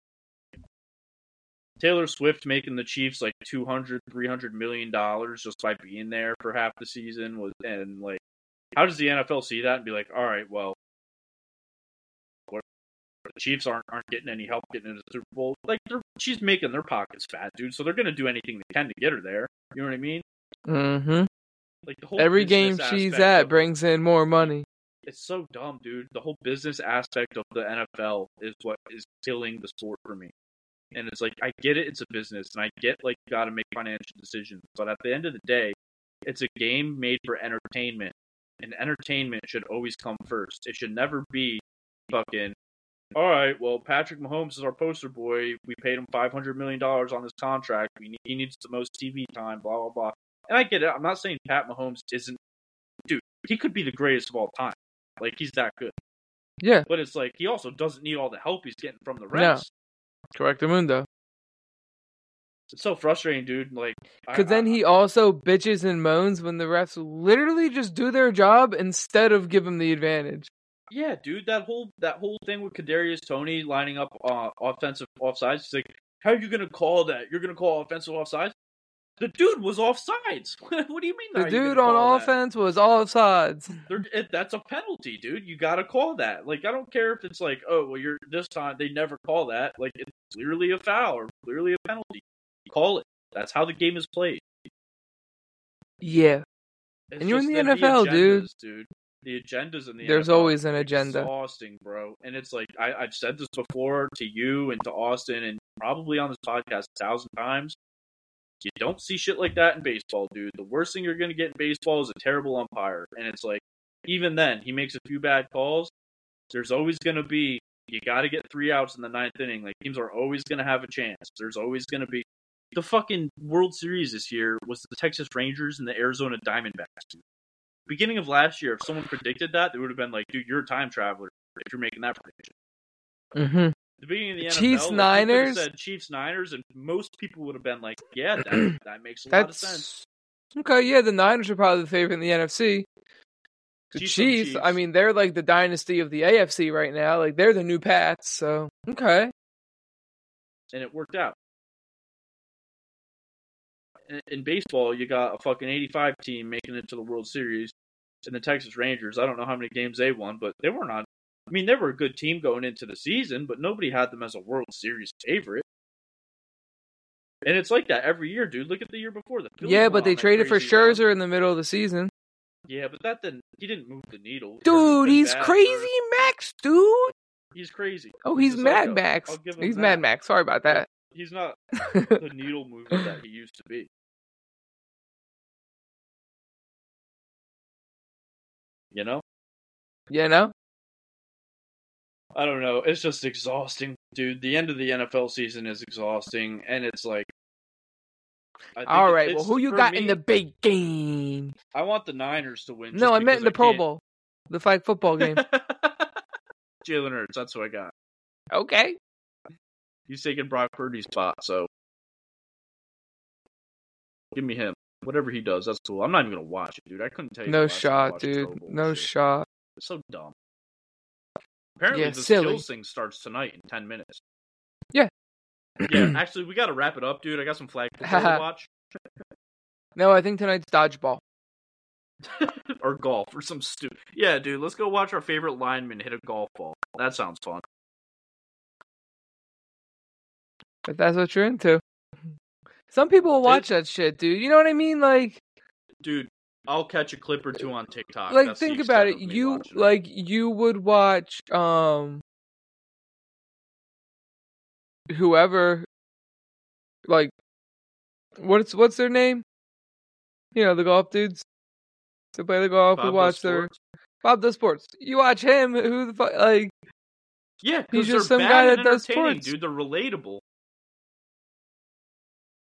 Taylor Swift making the Chiefs like 200 300 million dollars just by being there for half the season was and like how does the NFL see that and be like, "All right, well, the Chiefs aren't aren't getting any help getting into the Super Bowl. Like they're, she's making their pockets fat, dude. So they're gonna do anything they can to get her there. You know what I mean? Mm hmm Like the whole Every game she's at brings in more money. It's so dumb, dude. The whole business aspect of the NFL is what is killing the sport for me. And it's like I get it, it's a business, and I get like you got to make financial decisions, but at the end of the day, it's a game made for entertainment, and entertainment should always come first. It should never be fucking. All right, well, Patrick Mahomes is our poster boy. We paid him five hundred million dollars on this contract. We need, he needs the most TV time. Blah blah blah. And I get it. I'm not saying Pat Mahomes isn't, dude. He could be the greatest of all time. Like he's that good. Yeah, But it's like he also doesn't need all the help he's getting from the No. refs. correct, Mundo. It's so frustrating, dude. Like, Because then I- he also bitches and moans when the refs literally just do their job instead of give him the advantage. yeah, dude, that whole that whole thing with Kadarius Toney lining up uh, offensive offsides. He's like, how are you gonna call that? You're gonna call offensive offsides? The dude was offsides. what do you mean? The how are you dude on call that? offense was offsides. It, that's a penalty, dude. You got to call that. Like, I don't care if it's like, oh, well, you're this time they never call that. Like, it's clearly a foul or clearly a penalty. You Call it. That's how the game is played. Yeah, It's And you're in the NFL, dude. agendas, dude. The agendas in the There's NFL always an agenda. Exhausting, bro. And it's like I, I've said this before to you and to Austin, and probably on this podcast a thousand times. You don't see shit like that in baseball, dude. The worst thing you're gonna get in baseball is a terrible umpire, and it's like even then he makes a few bad calls. There's always gonna be you got to get three outs in the ninth inning. Like teams are always gonna have a chance. There's always gonna be the fucking World Series this year was the Texas Rangers and the Arizona Diamondbacks. Beginning of last year, if someone predicted that, they would have been like, "Dude, you're a time traveler if you're making that prediction." hmm The beginning of the NFL, Chiefs, Niners? said Chiefs Niners, and most people would have been like, "Yeah, that, that makes a lot of sense." Okay. Yeah, the Niners are probably the favorite in the NFC. The Chiefs Chiefs, are I mean, they're like the dynasty of the AFC right now. Like they're the new Pats. So okay, and it worked out. In, in baseball, you got a fucking 85 team making it to the World Series, and the Texas Rangers. I don't know how many games they won, but they weren't on I mean, they were a good team going into the season, but nobody had them as a World Series favorite. And it's like that every year, dude. Look at the year before. Phillies Yeah, but they traded for. Scherzer in the middle of the season. Yeah, but that didn't. He didn't move the needle. Dude, he's crazy, for- Max, dude. He's crazy. Oh, he's a Mad. Max. I'll give him He's that. Mad Max. Sorry about that. He's not the needle mover that he used to be. You know? you know? I don't know. It's just exhausting, dude. The end of the NFL season is exhausting, and it's like. I All it- Well, who you got me, in the big game? I want the Niners to win. No, I meant in the because Pro can't- Bowl, the flag football game. Jalen Hurts, that's who I got. okay. He's taking Brock Purdy's spot, so give me him. Whatever he does, that's cool. I'm not even gonna watch it, dude. I couldn't tell you. No I shot, dude. No shit. shot. It's so dumb. Apparently, Yeah, the silly. skills thing starts tonight in ten minutes. Yeah. yeah. Actually, we got to wrap it up, dude. I got some flag football to watch No, I think tonight's dodgeball. or golf or some stupid. Yeah, dude. Let's go watch our favorite lineman hit a golf ball. That sounds fun. If that's what you're into. Some people watch that shit, dude. You know what I mean? Like, Dude, I'll catch a clip or two on TikTok. like That's think about it. extent of me You it. like you would watch um whoever like what's what's their name? You know, the golf dudes. To play the golf, we Bob watch Does their Bob does sports. You watch him, who the fuck like Yeah, He's just some guy that does sports. dude. They're relatable.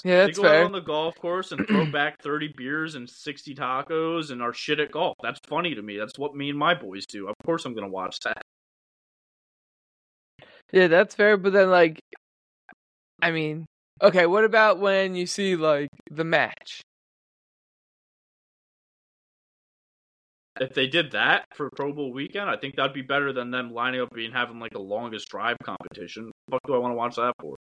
Yeah, that's they go fair. out on the golf course and throw back 30 beers and 60 tacos and are shit at golf. That's funny to me. That's what me and my boys do. Of course I'm going to watch that. Yeah, that's fair, but then like I mean, okay, what about when you see like the match? If they did that for Pro Bowl weekend, I think that'd be better than them lining up and having like a longest drive competition. What do I want to watch that for?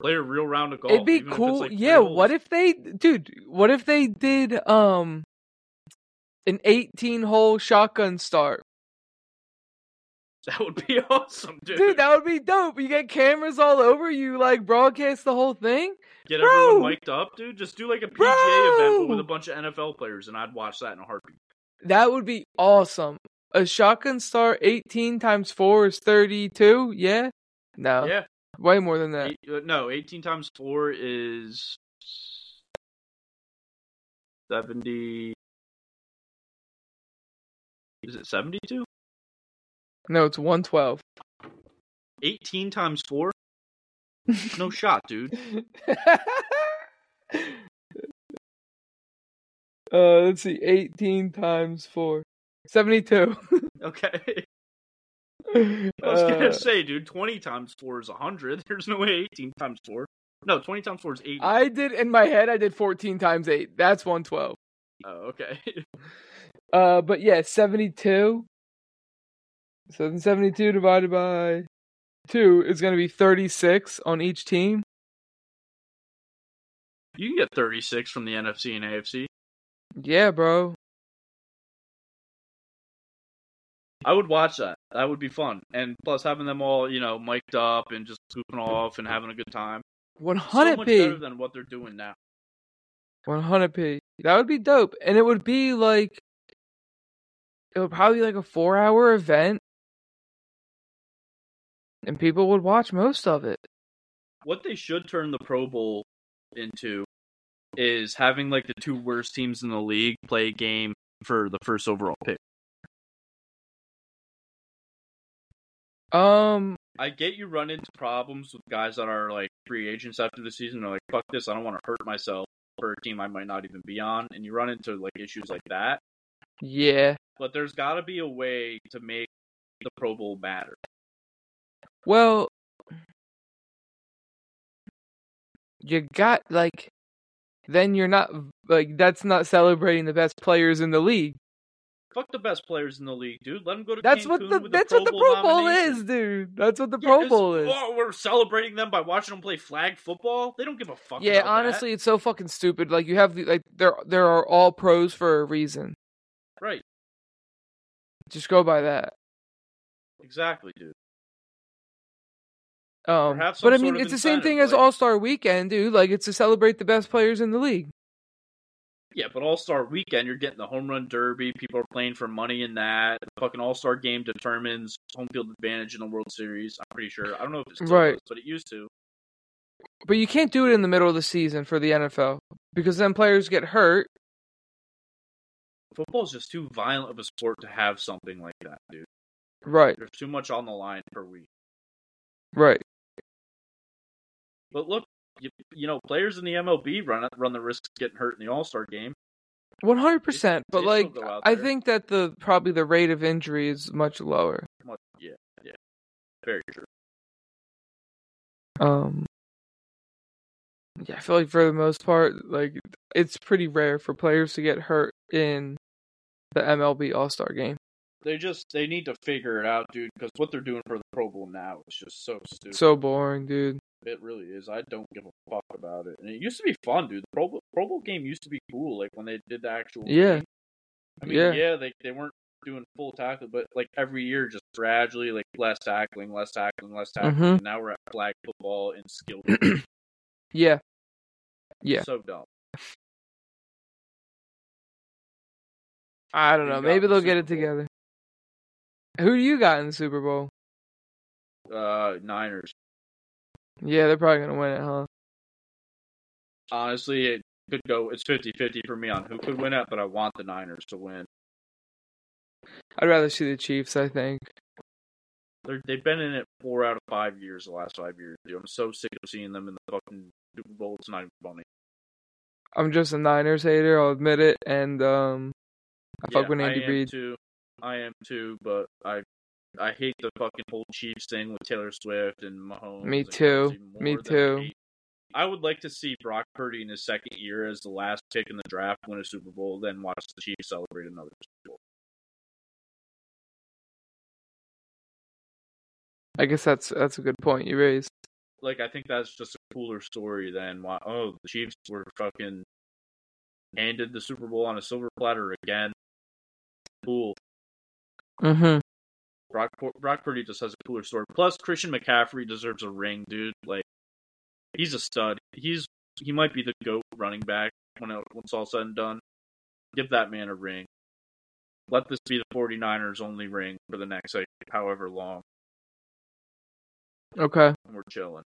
Play a real round of golf. It'd be even if it's, cool. like, yeah, what if they dude, what if they did um an 18 hole shotgun start? That would be awesome, dude. Dude, that would be dope. You get cameras all over you like broadcast the whole thing. Get Bro! everyone mic'd up, dude. Just do like a PGA event but with a bunch of NFL players, and I'd watch that in a heartbeat. That would be awesome. A shotgun start 18 times 4 is 32? Yeah? No. Yeah. Way more than that. Eight, uh, no, 18 times 4 is 70. Is it 72? No, it's 112. 18 times 4? No shot, dude. uh, let's see. 18 times 4. 72. Okay. I was to Uh, say, dude, 20 times 4 is 100. There's no way 18 times 4. No, 20 times 4 is 80. I did, in my head, I did 14 times 8. That's 112. Oh, okay. Uh, but yeah, 72. So then 72 divided by 2 is going to be 36 on each team. you can get 36 from the NFC and AFC. Yeah, bro. I would watch that. That would be fun. And plus, having them all, you know, mic'd up and just goofing off and having a good time. So much 100p. better than what they're doing now. 100p. That would be dope. And it would be like, it would probably be like a four hour event. And people would watch most of it. What they should turn the Pro Bowl into is having like the two worst teams in the league play a game for the first overall pick. Um, I get you run into problems with guys that are like free agents after the season. They're like, fuck this, I don't want to hurt myself for a team I might not even be on. And you run into like issues like that. yeah. But there's got to be a way to make the Pro Bowl matter. Well, you got like, then you're not like that's not celebrating the best players in the league. Fuck the best players in the league, dude. Let them go to That's Cancun what the with that's what the Pro Bowl is, dude. That's what the Yeah, Pro Bowl is. Oh, we're celebrating them by watching them play flag football. They don't give a fuck. Yeah, about that. honestly, it's so fucking stupid. Like you have the like there there are all pros for a reason. right? Just go by that. Exactly, dude. Um, but I mean, it's the same thing as All Star Weekend, dude. Like, it's to celebrate the best players in the league. Yeah, but All Star Weekend, you're getting the home run derby. People are playing for money in that. The fucking All Star game determines home field advantage in the World Series. I'm pretty sure. I don't know if it's Right. does, but it used to. But you can't do it in the middle of the season for the NFL because then players get hurt. Football is just too violent of a sport to have something like that, dude. Right, There's too much on the line per week. right. But look, you, you know, players in the MLB run run the risk of getting hurt in the All Star game. One hundred percent. But like, still go out I think that the probably the rate of injury is much lower. Yeah, yeah, very true. Um, yeah, I feel like for the most part, like it's pretty rare for players to get hurt in the MLB All Star game. They just they need to figure it out, dude. Because what they're doing for the Pro Bowl now is just so stupid. So boring, dude. It really is. I don't give a fuck about it. And it used to be fun, dude. The Pro Bowl, Pro Bowl game used to be cool, like when they did the actual. Yeah. game. I mean, Yeah. yeah, they they weren't doing full tackle, but like every year, just gradually, like less tackling, less tackling, less tackling. Mm-hmm. And now we're at flag football and skill. Yeah, yeah. So dumb. I don't know. Maybe they'll get it together. Who do you got in the Super Bowl? Uh, Niners. Yeah, they're probably gonna win it, huh? Honestly, it could go. It's 50-50 for me on who could win it, but I want the Niners to win. I'd rather see the Chiefs. I think. They're, they've been in it four out of five years, the last five years. Dude, I'm so sick of seeing them in the fucking Super Bowl. It's not even funny. I'm just a Niners hater. I'll admit it, and um, I fuck with Andy Reid. too. I am too, but I I hate the fucking whole Chiefs thing with Taylor Swift and Mahomes. Me too. Me I too. I would like to see Brock Purdy in his second year as the last pick in the draft win a Super Bowl, then watch the Chiefs celebrate another Super Bowl. I guess that's that's a good point you raised. Like I think that's just a cooler story than why oh the Chiefs were fucking handed the Super Bowl on a silver platter again. Cool. Mm-hmm. Brock Brock Purdy just has a cooler story. Plus, Christian McCaffrey deserves a ring, dude. Like, he's a stud. He's he might be the goat running back when it, when it's all said and done. Give that man a ring. Let this be the 49ers' only ring for the next like however long, Okay. and we're chilling.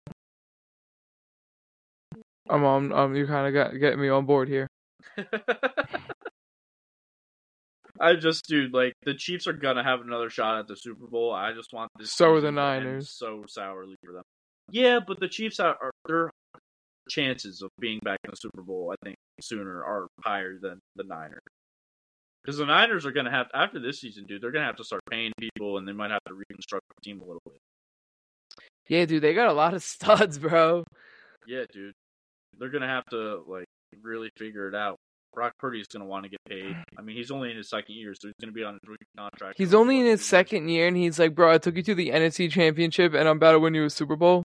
I'm on. Um, you kind of got getting me on board here. I just, dude, like the Chiefs are gonna have another shot at the Super Bowl. I just want this. So are the to Niners. So sourly for them. Yeah, but the Chiefs are, are their chances of being back in the Super Bowl, I think, sooner are higher than the Niners. Because the Niners are gonna have after this season, dude, they're gonna have to start paying people, and they might have to reconstruct the team a little bit. Yeah, dude, they got a lot of studs, bro. Yeah, dude, they're gonna have to like really figure it out. Brock is gonna want to get paid. I mean, he's only in his second year, so he's gonna be on a rookie contract. He's only in his years? second year, and he's like, bro, I took you to the NFC Championship, and I'm about to win you a Super Bowl.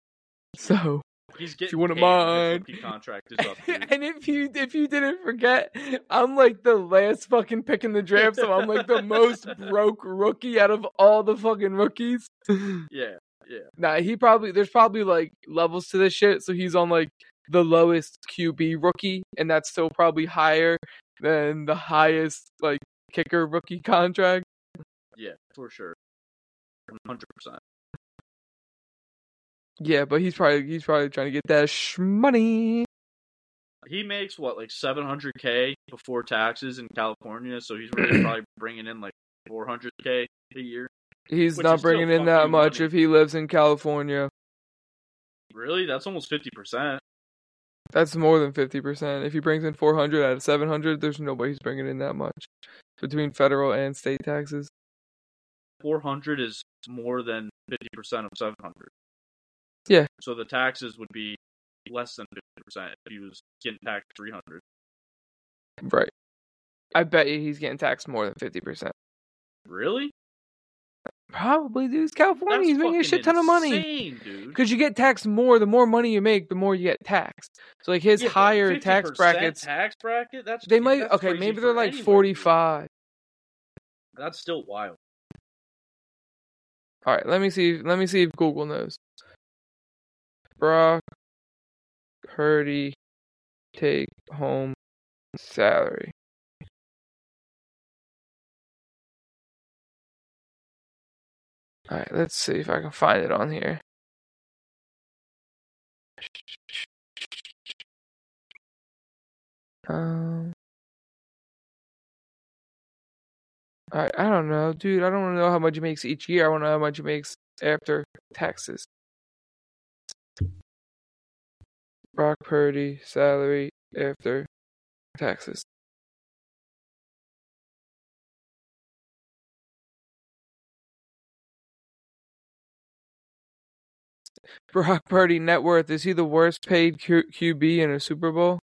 So, He's getting you wouldn't mind. Contract is up, and if you if you didn't forget, I'm like the last fucking pick in the draft, so I'm like the most broke rookie out of all the fucking rookies. yeah, yeah. Nah, he probably there's probably like levels to this shit, so he's on like the lowest QB rookie, and that's still probably higher than the highest like kicker rookie contract. Yeah, for sure. Hundred percent. Yeah, but he's probably he's probably trying to get that sh money. He makes what like seven hundred k before taxes in California, so he's really probably bringing in like four hundred k a year. He's not bringing in that much money. if he lives in California. Really, that's almost fifty percent. That's more than fifty percent. If he brings in four hundred out of seven hundred, there's nobody's bringing in that much between federal and state taxes. Four hundred is more than fifty percent of seven hundred. Yeah. So the taxes would be less than fifty percent if he was getting taxed three hundred. Right. I bet you he's getting taxed more than fifty percent. Really? Probably, dude. It's California. He's making a shit ton of money. Because you get taxed more. The more money you make, the more you get taxed. So like his Yeah, higher tax 50% brackets, Tax bracket? That's they might that's okay. Maybe they're like forty five. That's still wild. All right, let me see. Let me see if Google knows. Brock Purdy take home salary. All right, let's see if I can find it on here. Um. I I don't know, dude. I don't want to know how much he makes each year. I want to know how much he makes after taxes. Brock Purdy salary after taxes. Brock Purdy net worth is he the worst paid Q- QB in a Super Bowl?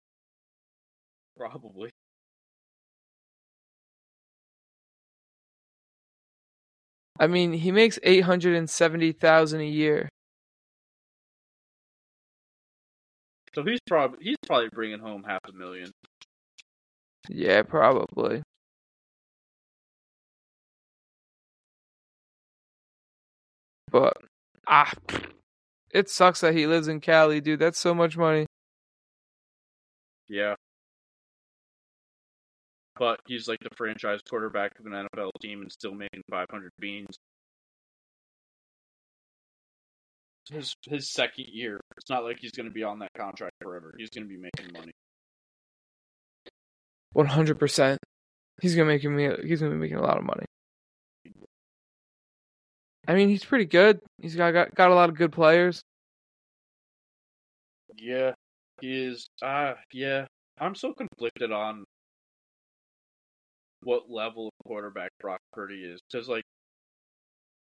Probably. I mean, he makes eight hundred and seventy thousand a year. So he's probably he's probably bringing home half a million. Yeah, probably. But ah, it sucks that he lives in Cali, dude. That's so much money. Yeah. But he's like the franchise quarterback of an NFL team and still making 500 beans. His his second year. It's not like he's going to be on that contract forever. He's going to be making money. One hundred percent. He's gonna make me. He's gonna be making a lot of money. I mean, he's pretty good. He's got got, got a lot of good players. Yeah, he is. Ah, uh, yeah. I'm so conflicted on what level of quarterback Brock Purdy is because, like,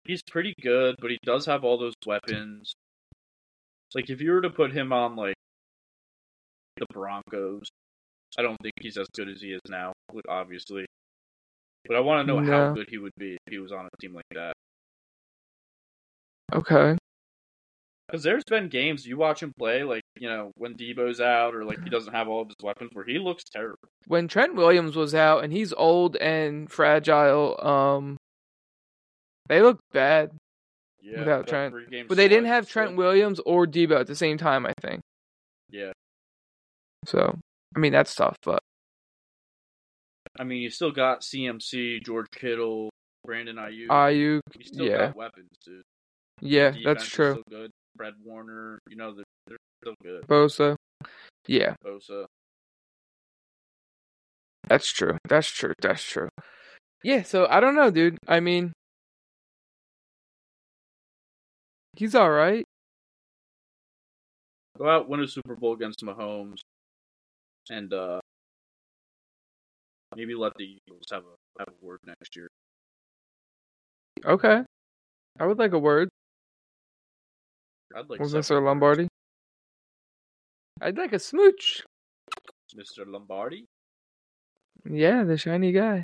he's pretty good, but he does have all those weapons. Like, if you were to put him on like the Broncos, I don't think he's as good as he is now, obviously. But I want to know No. how good he would be if he was on a team like that. Okay. Because there's been games you watch him play, like you know when Deebo's out or like he doesn't have all of his weapons, where he looks terrible. When Trent Williams was out and he's old and fragile, um, they look bad. Yeah, Without Trent. But they didn't have Trent. Williams or Deebo at the same time, I think. Yeah, So, I mean, that's tough, but I mean you still got CMC, George Kittle, Brandon Aiyuk. Aiyuk, you still yeah. got weapons, dude. Yeah, that's true. Good. Fred Warner, you know they're, they're still good. Bosa, yeah, Bosa. that's true. That's true. That's true. Yeah, so I don't know, dude. I mean, he's all right. Go out, win a Super Bowl against Mahomes, and uh maybe let the Eagles have a have a word next year. Okay, I would like a word I'd like seven Mr. Lombardi. I'd like a smooch. Mr. Lombardi. Yeah, the shiny guy.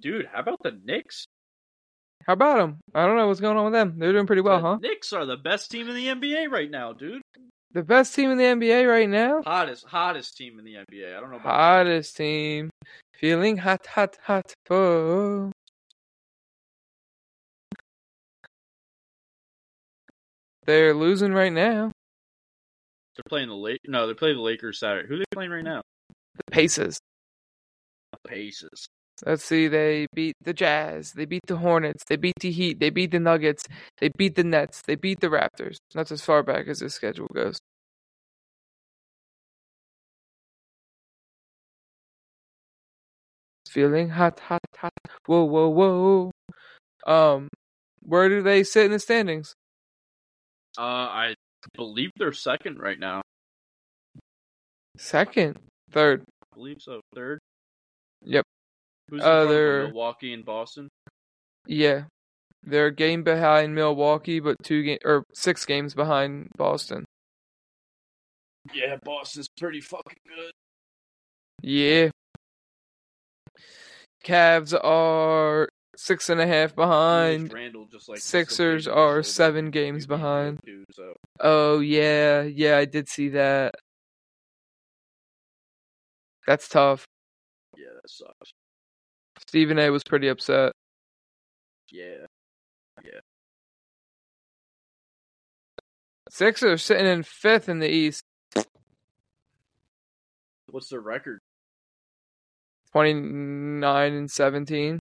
Dude, how about the Knicks? How about them? I don't know what's going on with them. They're doing pretty well, the huh? Knicks are the best team in the NBA right now, dude. The best team in the NBA right now. Hottest, hottest team in the NBA. I don't know about Hottest team. Feeling hot, hot, hot. Oh. They're losing right now. they're playing the late. No, they're playing the Lakers Saturday. Who are they playing right now? The Pacers. The Pacers. Let's see. They beat the Jazz. They beat the Hornets. They beat the Heat. They beat the Nuggets. They beat the Nets. They beat the Raptors. That's as far back as this schedule goes. Feeling hot, hot, hot. Whoa, whoa, whoa. Um, where do they sit in the standings? Uh, I believe they're second right now. Second, third. I believe so. Third. Yep. Who's Uh, in front of them? they're- Milwaukee and Boston? Yeah, they're a game behind Milwaukee, but two game or six games behind Boston. Yeah, Boston's pretty fucking good. Yeah. Cavs are six and a half behind. Randle just like Sixers are seven games behind. too, so Oh yeah, yeah, I did see that. That's tough. yeah, that sucks. Stephen A was pretty upset. Yeah, yeah. Sixers sitting in fifth in the East, What's their record? twenty nine and seventeen.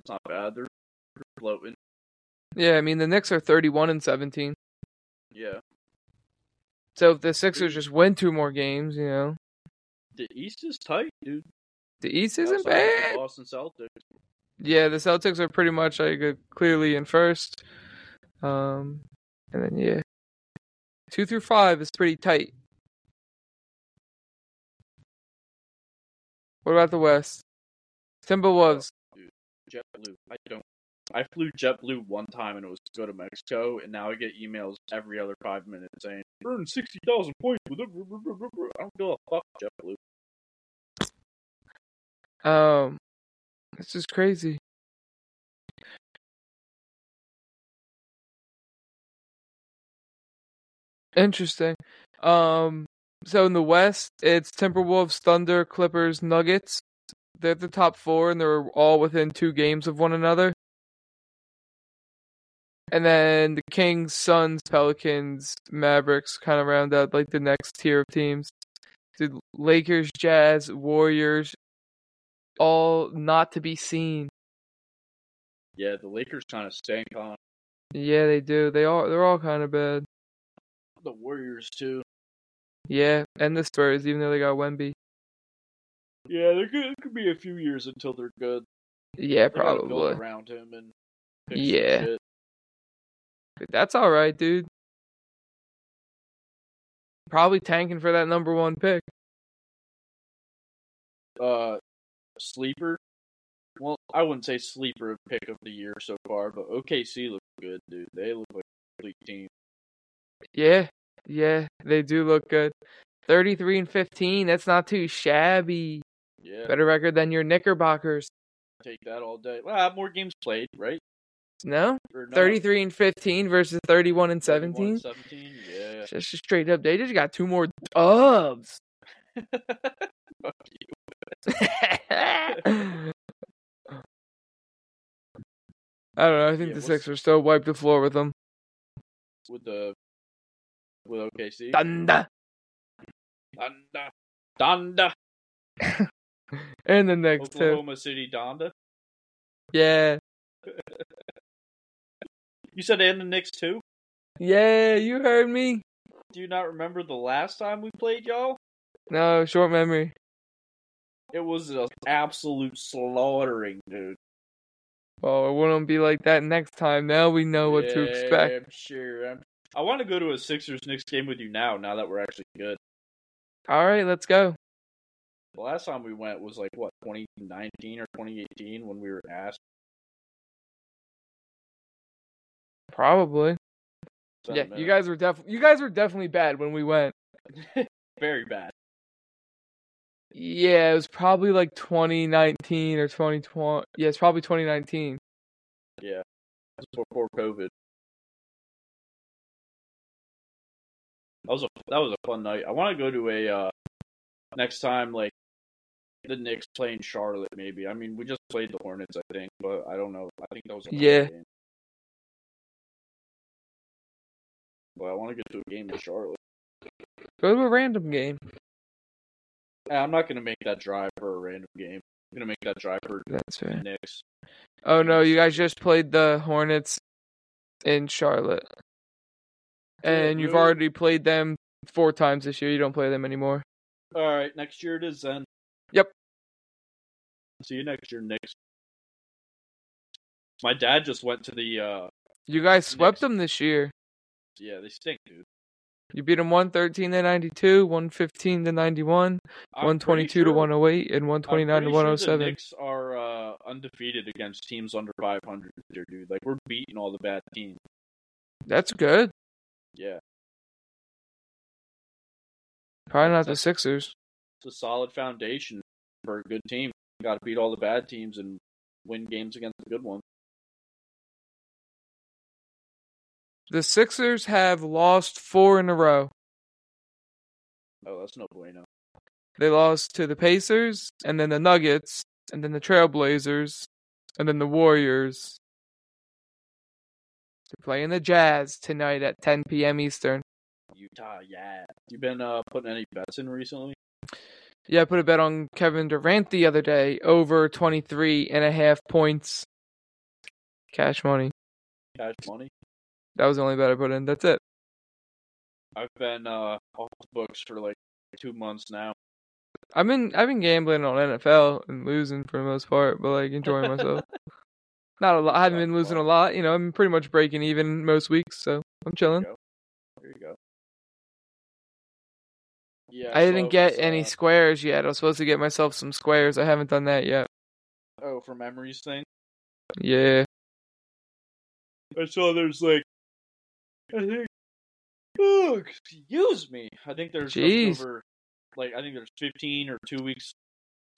It's not bad. They're floating. Yeah, I mean the Knicks are thirty one and seventeen. Yeah. So if the Sixers just win two more games, you know, The East is tight, dude. the East isn't Outside bad. Boston Celtics. Yeah, the Celtics are pretty much like uh, clearly in first. Um, and then yeah, two through five is pretty tight. What about the West? Timberwolves. JetBlue. I don't. I flew JetBlue one time and it was to go to Mexico, and now I get emails every other five minutes saying earn sixty thousand points with. I don't give a fuck JetBlue. Um, this is crazy. Interesting. Um, so in the West, it's Timberwolves, Thunder, Clippers, Nuggets. They're the top four, and they're all within two games of one another. And then the Kings, Suns, Pelicans, Mavericks kind of round out like the next tier of teams. The Lakers, Jazz, Warriors, all not to be seen. Yeah, the Lakers kind of stank on Yeah, they do. They all they're all kind of bad. the Warriors too. Yeah, and the Spurs, even though they got Wemby. Yeah, there could, it could be a few years until they're good. Yeah, They probably. around him and Yeah. That's all right, dude. Probably tanking for that number one pick. Uh, sleeper. Well, I wouldn't say sleeper pick of the year so far, but OKC look good, dude. They look like a complete team. Yeah, yeah, they do look good. Thirty-three and fifteen. That's not too shabby. Yeah, Better record than your Knickerbockers. take that all day. Well, more games played, right? No, thirty-three and fifteen versus thirty-one and 31, seventeen. 17? Yeah. Just straight up. They just got two more dubs. Fuck you. I don't know. I think Yeah, the Sixers still wiped the floor with them. With the with OKC. Thunder. Donda. Donda. And the next. Oklahoma City Donda. Yeah. You said and the Knicks too? Yeah, you heard me. Do you not remember the last time we played y'all? No, short memory. It was an absolute slaughtering, dude. Well, it wouldn't be like that next time. Now we know what to Yeah, expect. I'm sure. I'm... I want to go to a Sixers Knicks game with you now. Now that we're actually good. All right, let's go. The last time we went was like what 2019 or 2018 when we were asked. Probably. Yeah, you guys were def you guys were definitely bad when we went. very bad. Yeah, it was probably like 2019 or 2020. Yeah, it's probably 2019. Yeah, before COVID. That was a that was a fun night. I want to go to a uh, next time like the Knicks playing Charlotte. Maybe I mean we just played the Hornets, I think, but I don't know. I think that was a Yeah. game. But I want to get to a game in Charlotte. Go to a random game. I'm not gonna make that drive for a random game. I'm gonna make that drive for That's the right. Knicks. Oh no, you guys just played the Hornets in Charlotte. And you've already played them four times this year. You don't play them anymore. All right, next year it is then. See you next year, Knicks. My dad just went to the. uh You guys swept Knicks. them this year. Yeah, they stink, dude. You beat them 113 to 92, 115 to 91, I'm 122 pretty to 108, and I'm 129 to pretty sure 107. The Knicks are uh, undefeated against teams under 500 this year, dude. Like we're beating all the bad teams. That's good. Yeah, Probably not the Sixers. it's a solid foundation for a good team. Got to beat all the bad teams and win games against the good ones. The Sixers have lost four in a row. Oh, that's no bueno. They lost to the Pacers, and then the Nuggets, and then the Trailblazers, and then the Warriors. They're playing the Jazz tonight at 10 p.m. Eastern. Utah, yeah. You been uh putting any bets in recently? Yeah, I put a bet on Kevin Durant the other day over 23 and a half points. Cash money. Cash money. That was the only bet I put in. That's it. I've been uh off books for like two months now. I've been I've been gambling on NFL and losing for the most part, but like enjoying myself. Not a lot. I haven't been losing a lot. You know, I'm pretty much breaking even most weeks, so I'm chilling. There you go. Yeah, I didn't get was, any uh, squares yet. I was supposed to get myself some squares. I haven't done that yet. oh, for memories thing. Yeah. I saw there's like, I think, oh, excuse me. I think there's Jeez. over, like, I think there's 15 or two weeks,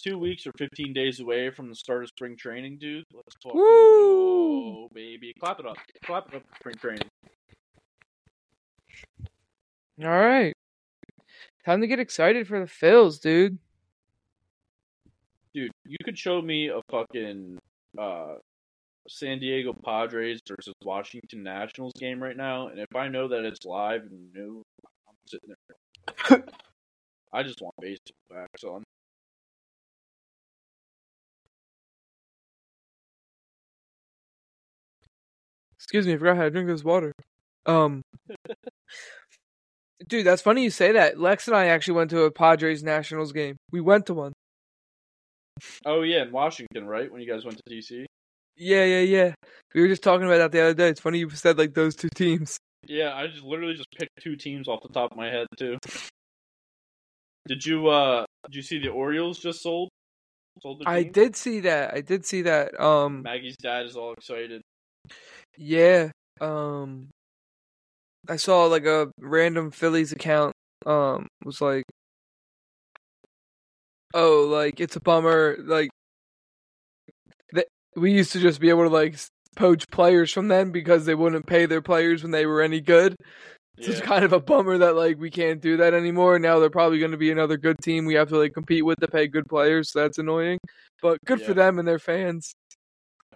two weeks or 15 days away from the start of spring training, dude. Let's talk. Woo! Go, baby. Clap it up. Clap it up spring training. All right. Time to get excited for the Phils, dude. Dude, you could show me a fucking, uh, San Diego Padres versus Washington Nationals game right now, and if I know that it's live and new, I'm sitting there. I just want baseball back, son. Excuse me, I forgot how to drink this water. Um, dude, that's funny you say that. Lex and I actually went to a Padres Nationals game. We went to one. Oh yeah, in Washington, right? When you guys went to DC. Yeah, yeah, yeah. We were just talking about that the other day. It's funny you said like those two teams. Yeah, I just literally just picked two teams off the top of my head too. Did you uh did you see the Orioles just sold? Sold I did see that. I did see that. Um, Maggie's dad is all excited. yeah. Um, I saw like a random Phillies account. Um, was like, oh, like it's a bummer. Like, that we used to just be able to like poach players from them because they wouldn't pay their players when they were any good. So it's Yeah. kind of a bummer that like we can't do that anymore. Now they're probably going to be another good team we have to like compete with to pay good players. So that's annoying. But good for them and their fans.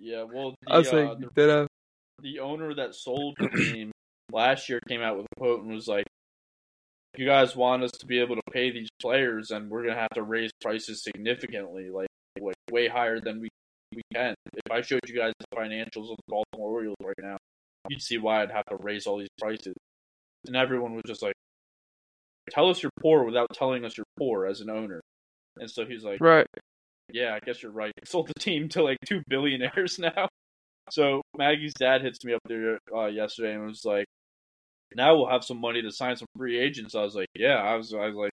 Yeah, well the, I was uh, like, the, the owner that sold the team last year came out with a quote and was like, you guys want us to be able to pay these players, and we're gonna have to raise prices significantly, like like way higher than we we can. If I showed you guys the financials of the Baltimore Orioles right now, you'd see why I'd have to raise all these prices." And everyone was just like, "Tell us you're poor without telling us you're poor as an owner." And so he's like, right. yeah, I guess you're right. Sold the team to like two billionaires now. So Maggie's dad hits me up there uh, yesterday and was like, "Now we'll have some money to sign some free agents." I was like, "Yeah." I was, I was like,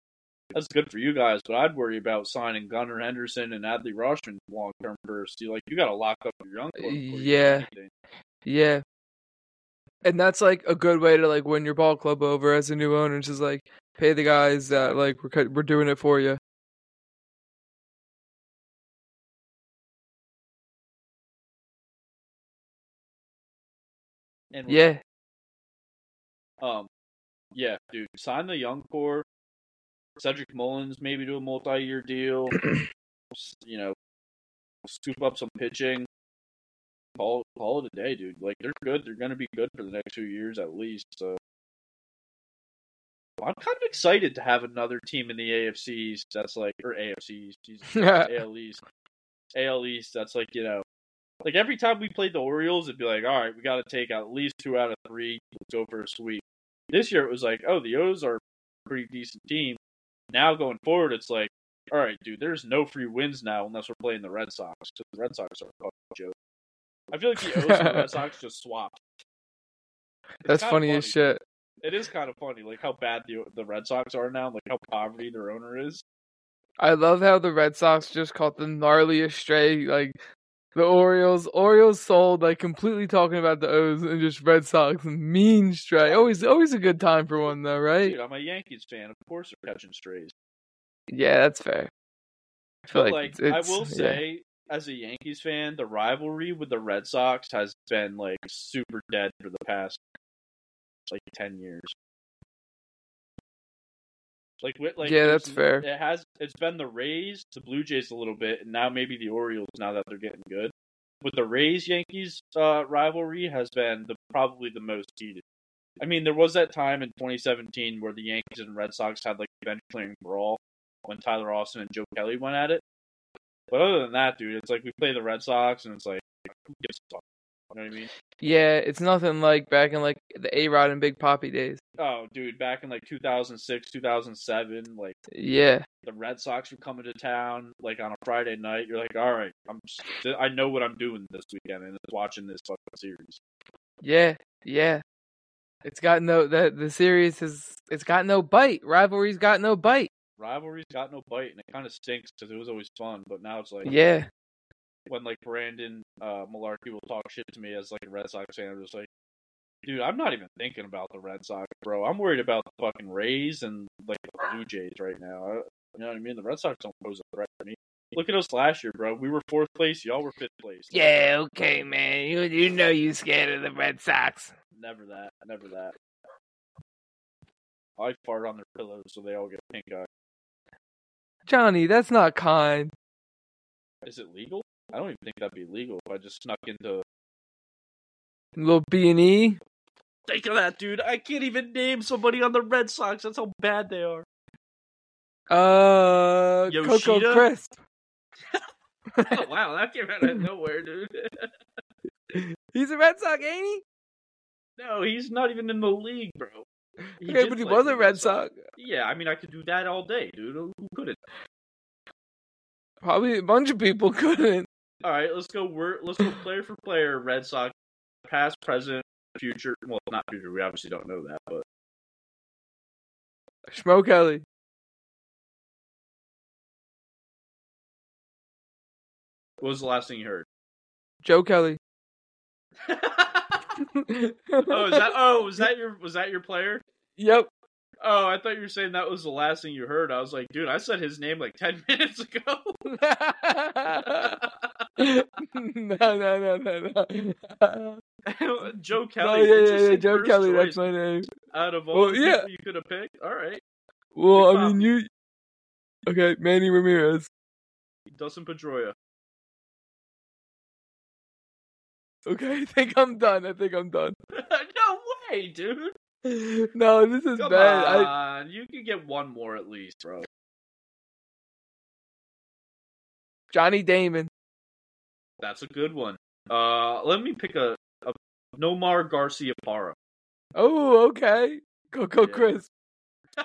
"That's good for you guys," but I'd worry about signing Gunnar Henderson and Adley Rutschman long term first. You like, you got to lock up your young before you Yeah. Yeah. And that's like a good way to like win your ball club over as a new owner. Just like pay the guys that like we're we're doing it for you. And Yeah. Um, yeah, dude, sign the young core. Cedric Mullins maybe do a multi-year deal. You know, scoop up some pitching. Call call it a day, dude. Like they're good. They're gonna be good for the next two years at least. So I'm kind of excited to have another team in the AFCs that's like or AFCs, Jesus, AL East, AL East. That's like you know, like every time we played the Orioles, it'd be like, all right, we got to take at least two out of three. Let's go for a sweep. This year it was like, oh, the O's are a pretty decent team. Now going forward, it's like, all right, dude, there's no free wins now unless we're playing the Red Sox because the Red Sox are a joke. I feel like the O's and the Red Sox just swapped. It's That's kinda funny as shit. It is kind of funny, like how bad the the Red Sox are now, like how poverty their owner is. I love how the Red Sox just caught the gnarliest stray. Like the Orioles, Orioles sold like completely talking about the O's and just Red Sox mean stray. Always, always a good time for one though, right? Dude, I'm a Yankees fan. Of course, they're catching strays. Yeah, that's fair. I feel But like, like, I will yeah. say, as a Yankees fan, the rivalry with the Red Sox has been like super dead for the past like ten years. Like, like Yeah, that's fair. It has. It's been the Rays, the Blue Jays a little bit, and now maybe the Orioles. Now that they're getting good, with the Rays Yankees uh, rivalry has been the probably the most heated. I mean, there was that time in 2017 where the Yankees and Red Sox had like a bench clearing brawl when Tyler Austin and Joe Kelly went at it. But other than that, dude, it's like we play the Red Sox and it's like who gives a fuck? You know what I mean? Yeah, it's nothing like back in like the A Rod and Big Papi days. Oh, dude, back in like 2006, 2007, like Yeah, the Red Sox were coming to town like on a Friday night. You're like, all right, I'm I know what I'm doing this weekend and watching this fucking series. yeah, yeah. It's got no that the series has it's got no bite. Rivalry's got no bite. Rivalry's got no bite, and it kind of stinks because it was always fun. But now it's like, Yeah, when like Brandon uh, Malarkey will talk shit to me as like a Red Sox fan, I'm just like, dude, I'm not even thinking about the Red Sox, bro. I'm worried about the fucking Rays and like the Blue Jays right now. I, you know what I mean? The Red Sox don't pose a threat to me. Look at us last year, bro. We were fourth place. Y'all were fifth place. yeah. Okay, man. You you know you scared of the Red Sox. Never that. Never that. I fart on their pillows so they all get pink eye. Johnny, that's not kind. Is it legal? I don't even think that'd be legal if I just snuck into. Little B and E. Think of that, dude. I can't even name somebody on the Red Sox. That's how bad they are. Uh, Coco Yoshida? Crisp. oh, wow, that came out of nowhere, dude. He's a Red Sox, ain't he? no, he's not even in the league, bro. He okay, but he was a Red Sox. Yeah, I mean, I could do that all day, dude. Who couldn't? Probably a bunch of people couldn't. All right, let's go. We're, let's go player for player. Red Sox, past, present, future. Well, not future. We obviously don't know that, but Schmo Kelly. what was the last thing you heard? Joe Kelly. oh, is that? Oh, was that your? Was that your player? Yep. Oh, I thought you were saying that was the last thing you heard. I was like, dude, I said his name like ten minutes ago. no, no, no, no, no. Joe No, Kelly. yeah, yeah, yeah, Joe Kelly. That's my name. Out of all Well, the yeah. people you could have picked, all right. Well, Big I mean, you. Okay, Manny Ramirez. Dustin Pedroia. Okay, I think I'm done. I think I'm done. no way, dude. No, this is Come bad. I, on, you could get one more at least, bro. Johnny Damon. That's a good one. Uh, let me pick a, a Nomar Garcia Parra. Oh, okay. Coco Yeah. Crisp.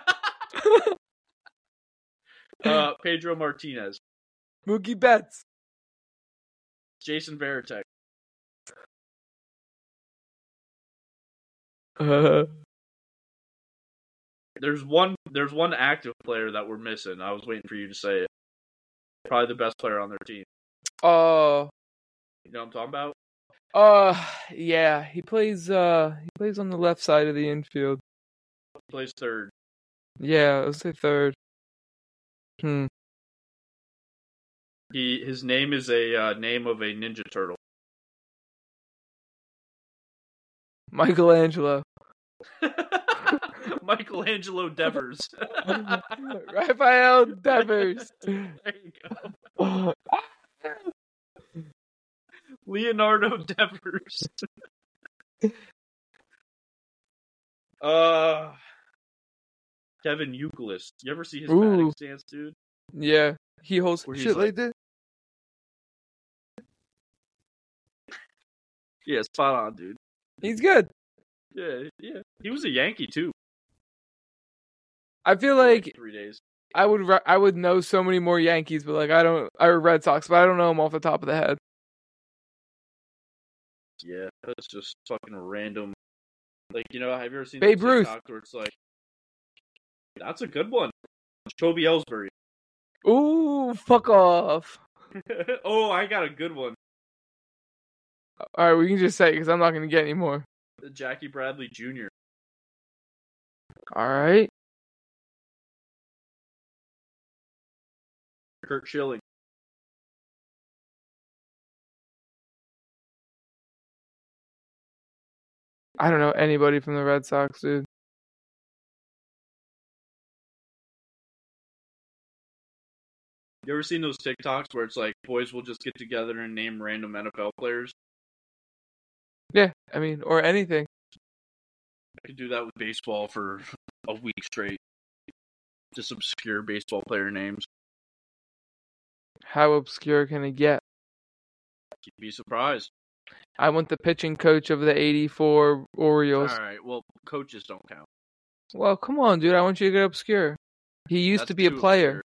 Uh, Pedro Martinez, Mookie Betts. Jason Varitek. Uh, There's one. There's one active player that we're missing. I was waiting for you to say it. Probably the best player on their team. uh, You know what I'm talking about? uh, yeah. He plays. Uh, he plays on the left side of the infield. Plays third. Yeah, let's say third. Hmm. He his name is a uh, name of a Ninja Turtle. Michelangelo. Michelangelo Devers. Raphael Devers. there you go. Leonardo Devers. uh Kevin Youkilis. You ever see his Ooh. batting stance, dude? yeah, he holds Where shit like- like that. Yeah, spot on, dude. He's good. Yeah, yeah. He was a Yankee too. I feel for, like three days. I would I would know so many more Yankees, but like I don't or Red Sox, but I don't know them off the top of the head. Yeah, that's just fucking random. Like you know, have you ever seen Babe Ruth. Where it's like, that's a good one. Kobe Ellsbury. Ooh, fuck off. oh, I got a good one. All right, we can just say because I'm not gonna get any more. Jackie Bradley Jr. All right. Curt Schilling. I don't know anybody from the Red Sox, dude. You ever seen those TikToks where it's like boys will just get together and name random NFL players? Yeah, I mean, or anything. I could do that with baseball for a week straight. Just obscure baseball player names. How obscure can it get? You'd be surprised. I want the pitching coach of the '84 Orioles. All right. Well, coaches don't count. Well, come on, dude. I want you to get obscure. He used That's to be a player.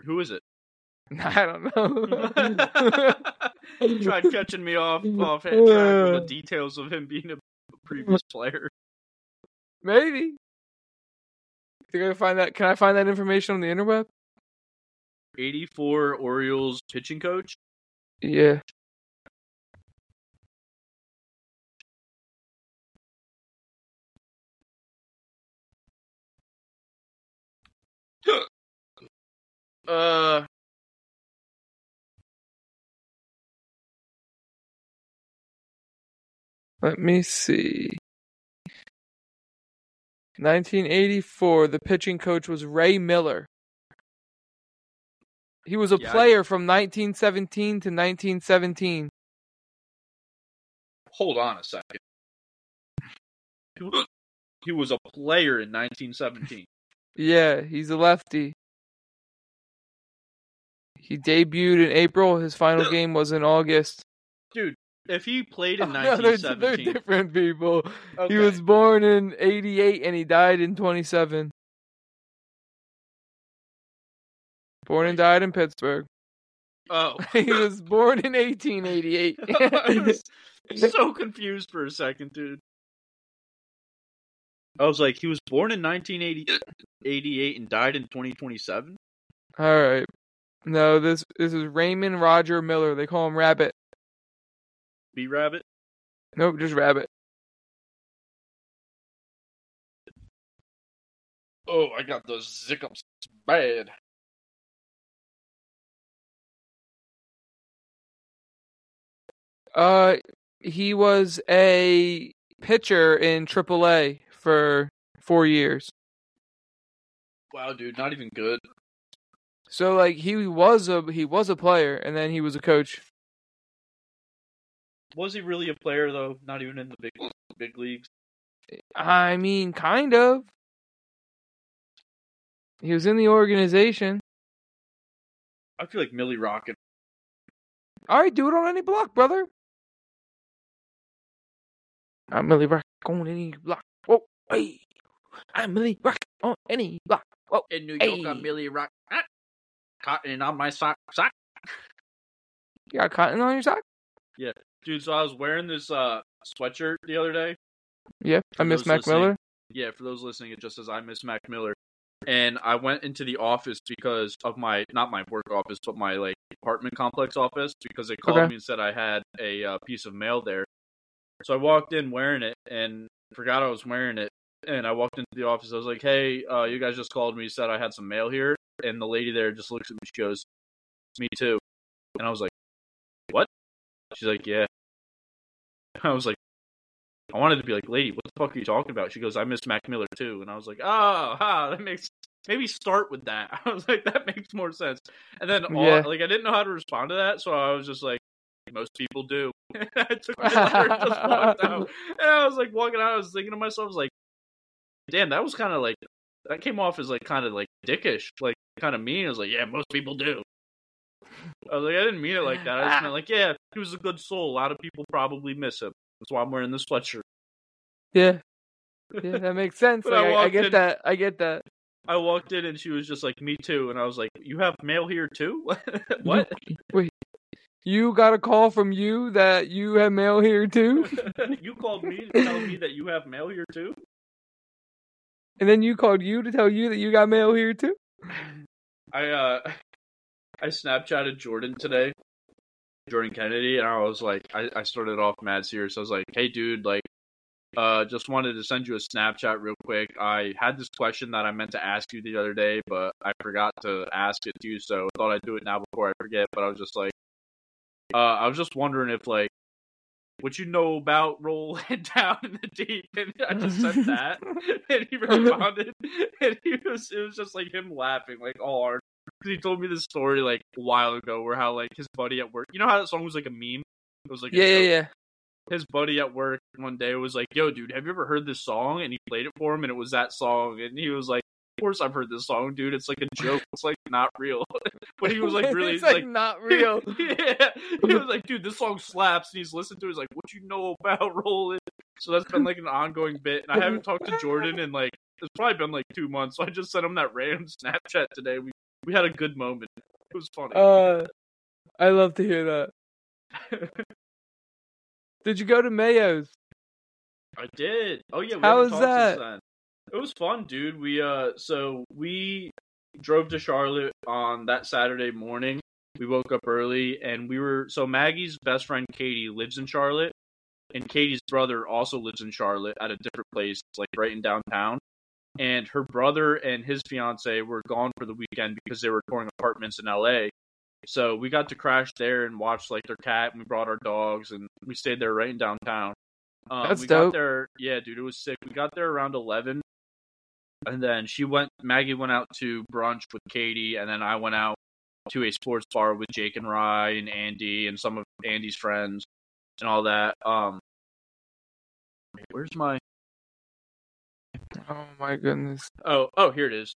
obscure. Who is it? I don't know. He tried catching me off off track with the details of him being a previous player. Maybe. Can find that? Can I find that information on the interweb? 84 Orioles pitching coach. Yeah. Uh, Let me see. 1984, the pitching coach was Ray Miller. He was a Yeah, player from 1917 to 1917. hold on a second. He was a player in 1917. Yeah, he's a lefty. He debuted in April. His final game was in August. Dude, if he played in No, they're, they're different people. okay. He was born in 88 and he died in 27. Born and died in Pittsburgh. oh, he was born in 1888. I was so confused for a second, dude. I was like, he was born in 1988 and died in 2027. All right. No, this this is Raymond Roger Miller. They call him Rabbit. B Rabbit. Nope, just Rabbit. Oh, I got those zickups bad. Uh, he was a pitcher in AAA for four years. Wow, dude, not even good. So like he was a he was a player and then he was a coach. Was he really a player though? Not even in the big big leagues. I mean, kind of. He was in the organization. I feel like Millie Rocket. All right, do it on any block, brother. I'm Milly Rock on any block. Whoa, hey. I'm Milly Rock on any block. Whoa. In New York, I'm Milly Rock. Ah. Cotton on my sock, sock. You got cotton on your sock? Yeah, dude, so I was wearing this uh sweatshirt the other day. Yeah, I For miss Mac Miller. Yeah, for those listening, it just says I miss Mac Miller. And I went into the office because of my not my work office, but my like apartment complex office because they called Okay. me and said I had a uh, piece of mail there. So I walked in wearing it and forgot I was wearing it. And I walked into the office. I was like, "Hey, uh, you guys just called me, said I had some mail here." And the lady there just looks at me. She goes, "Me too." And I was like, "What?" She's like, "Yeah." I was like, I wanted to be like, lady, what the fuck are you talking about? She goes, I miss Mac Miller too. And I was like, oh, ha, that makes, maybe start with that. I was like, that makes more sense. And then, all, Yeah. like, I didn't know how to respond to that. So I was just like, most people do. I took my letter and just walked out. And I was like, walking out, I was thinking to myself, I was like, damn, that was kind of like, that came off as like kind of like dickish, like kind of mean. I was like, yeah, most people do. I was like, I didn't mean it like that. I just meant like, yeah, he was a good soul. A lot of people probably miss him. That's why I'm wearing this sweatshirt. Yeah. Yeah, that makes sense. Like, I I, I get in- that. I get that. I walked in and she was just like, "Me too," and I was like, "You have mail here too? what?" Wait. You got a call from you that you have mail here too? you called me to tell me that you have mail here too? and then you called you to tell you that you got mail here too? I uh, I Snapchatted Jordan today, Jordan Kennedy, and I was like, I, I started off mad serious. I was like, "Hey, dude, like." Uh, just wanted to send you a Snapchat real quick. I had this question that I meant to ask you the other day, but I forgot to ask it to you, so I thought I'd do it now before I forget. But I was just like, uh, I was just wondering if like what you know about rolling down in the deep, and I just said that, and he responded, and he was it was just like him laughing like all hard. because he told me this story like a while ago, where how like his buddy at work, you know how that song was like a meme. It was like Yeah, yeah, yeah. his buddy at work one day was like, "Yo, dude, have you ever heard this song?" And he played it for him, and it was that song, and he was like, "Of course I've heard this song, dude. It's like a joke. It's like not real." but he was like, "Really?" it's he's like, not real. yeah, he was like, "Dude, this song slaps," and he's listened to. it. He's like, "What you know about rolling?" So that's been like an ongoing bit, and I haven't talked to Jordan in like it's probably been like two months. So I just sent him that random Snapchat today. We we had a good moment. It was funny. Uh, I love to hear that. Did you go to Mayo's? I did. Oh yeah, we How was that? It was fun, dude. We uh, so we drove to Charlotte on that Saturday morning. We woke up early, and we were so Maggie's best friend Katie lives in Charlotte, and Katie's brother also lives in Charlotte at a different place, like right in downtown. And her brother and his fiance were gone for the weekend because they were touring apartments in LA. So we got to crash there and watch like their cat, and we brought our dogs, and we stayed there right in downtown. Um, That's we dope. got there, yeah, dude, it was sick. We got there around eleven, and then she went. Maggie went out to brunch with Katie, and then I went out to a sports bar with Jake and Rye and Andy and some of Andy's friends and all that. Um, where's my? Oh my goodness. Oh, oh, here it is.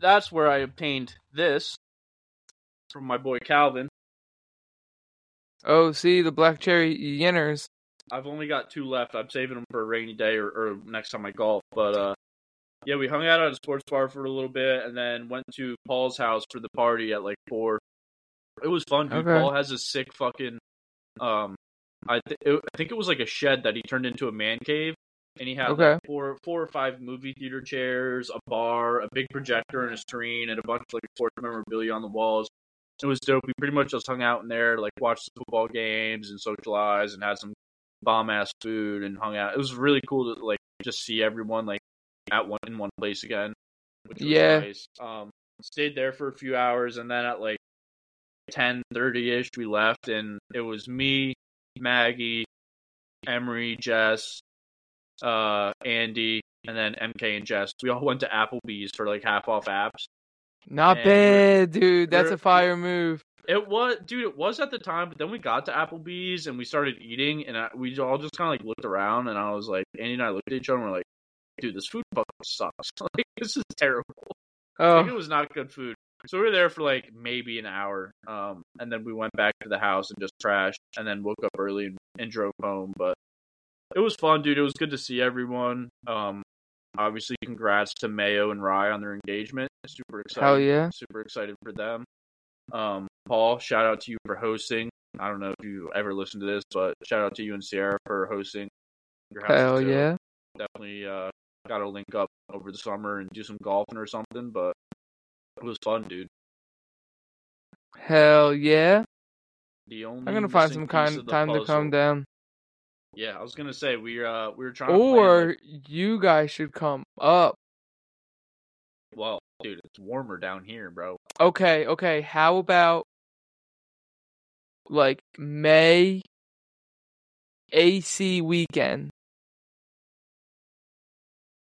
That's where I obtained this from my boy Calvin. Oh, see the black cherry yinners. I've only got two left. I'm saving them for a rainy day or, or next time I golf. But uh, yeah, we hung out at a sports bar for a little bit, and then went to Paul's house for the party at like four. It was fun, dude. Okay. Paul has a sick fucking. Um, I th- it, I think it was like a shed that he turned into a man cave, and he had Okay. like four four or five movie theater chairs, a bar, a big projector and a screen, and a bunch of like sports memorabilia on the walls. It was dope. We pretty much just hung out in there, like watched the football games and socialized, and had some bomb ass food and hung out. It was really cool to like just see everyone like at one in one place again, which was Yeah. nice. Um, stayed there for a few hours, and then at like ten thirty ish, we left, and it was me, Maggie, Emery, Jess, uh, Andy, and then MK and Jess. We all went to Applebee's for like half off apps. Not And bad, dude. That's a fire move. It was, dude. It was at the time, but then we got to Applebee's and we started eating, and I, we all just kind of like looked around, and I was like, Andy and I looked at each other, and we're like, dude, this food fucking sucks. like, this is terrible. Like, it Oh, was not good food. So we were there for like maybe an hour, um, and then we went back to the house and just trashed, and then woke up early and, and drove home. But it was fun, dude. It was good to see everyone. Um, obviously, congrats to Mayo and Rye on their engagement. Super excited. hell yeah. Super excited for them. Um, Paul, shout out to you for hosting. I don't know if you ever listened to this, but shout out to you and Sierra for hosting. Your house Hell too. yeah. Definitely uh, got to link up over the summer and do some golfing or something. But it was fun, dude. Hell yeah. The only I'm gonna find some kind time to puzzle- calm down. Yeah, I was gonna say we uh we were trying to plan, Or like- you guys should come up. well, dude, it's warmer down here, bro. Okay, okay. How about like May AC weekend?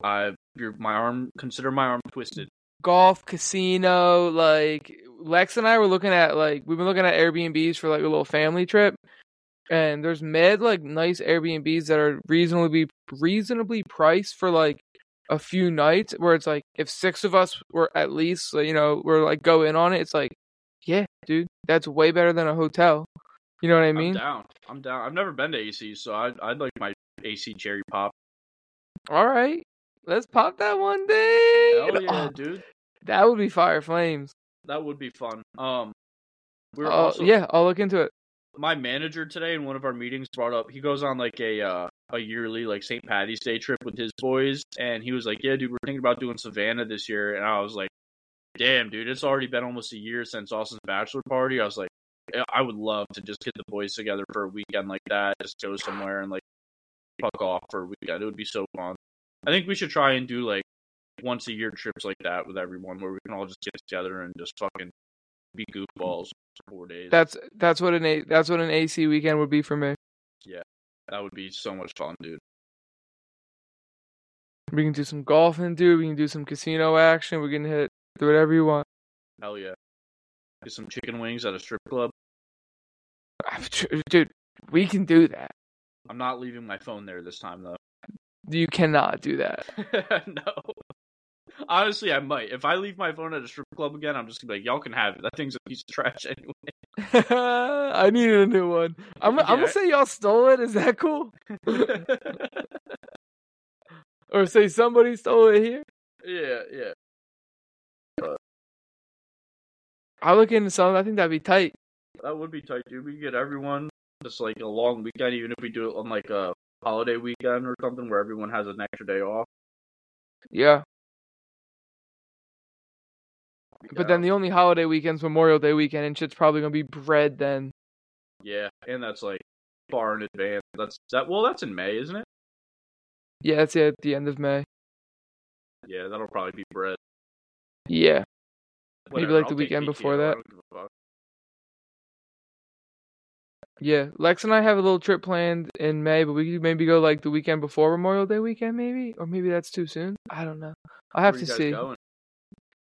I your my arm consider my arm twisted. Golf, casino, like Lex and I were looking at like we've been looking at Airbnbs for like a little family trip. And there's mad like nice Airbnbs that are reasonably reasonably priced for like a few nights where it's like if six of us were at least you know we're like go in on it it's like yeah dude that's way better than a hotel you know what i mean I'm down. I'm down. I've never been to AC, so I'd I'd like my AC cherry pop. all right let's pop that one day Hell yeah, Oh, dude. that would be fire flames That would be fun. Um, we were uh, also yeah i'll look into it my manager today in one of our meetings brought up he goes on like a uh, a yearly like St. Patty's Day trip with his boys and he was like, "Yeah, dude, we're thinking about doing Savannah this year." And I was like, "Damn, dude, it's already been almost a year since Austin's bachelor party." I was like, "I would love to just get the boys together for a weekend like that, just go somewhere and like fuck off for a weekend. It would be so fun." I think we should try and do like once a year trips like that with everyone where we can all just get together and just fucking be goofballs for four days. that's that's what an A- that's what an ac weekend would be for me Yeah, That would be so much fun, dude. we can do some golfing dude we can do some casino action we can hit do whatever you want Hell yeah. Get some chicken wings at a strip club. Dude, we can do that. I'm not leaving my phone there this time though. You cannot do that. no. Honestly, I might. If I leave my phone at a strip club again, I'm just gonna be like, y'all can have it. That thing's a piece of trash anyway. I needed a new one. I'm, I'm gonna say y'all stole it. Is that cool? Or say somebody stole it here? yeah, yeah. I look into something. I think that'd be tight. That would be tight, dude. We could get everyone just like a long weekend, even if we do it on like a holiday weekend or something where everyone has an extra day off. Yeah. But then uh, the only holiday weekend's Memorial Day weekend, and shit's probably gonna be bread then. yeah, and that's like far in advance. That's that. Well, that's in May, isn't it? Yeah, that's it at the end of May. Yeah, that'll probably be bread. Yeah. Maybe, like, the I'll weekend before that. Yeah. Lex and I have a little trip planned in May, but we could maybe go like the weekend before Memorial Day weekend, maybe? Or maybe that's too soon. I don't know. I'll have to see. Going?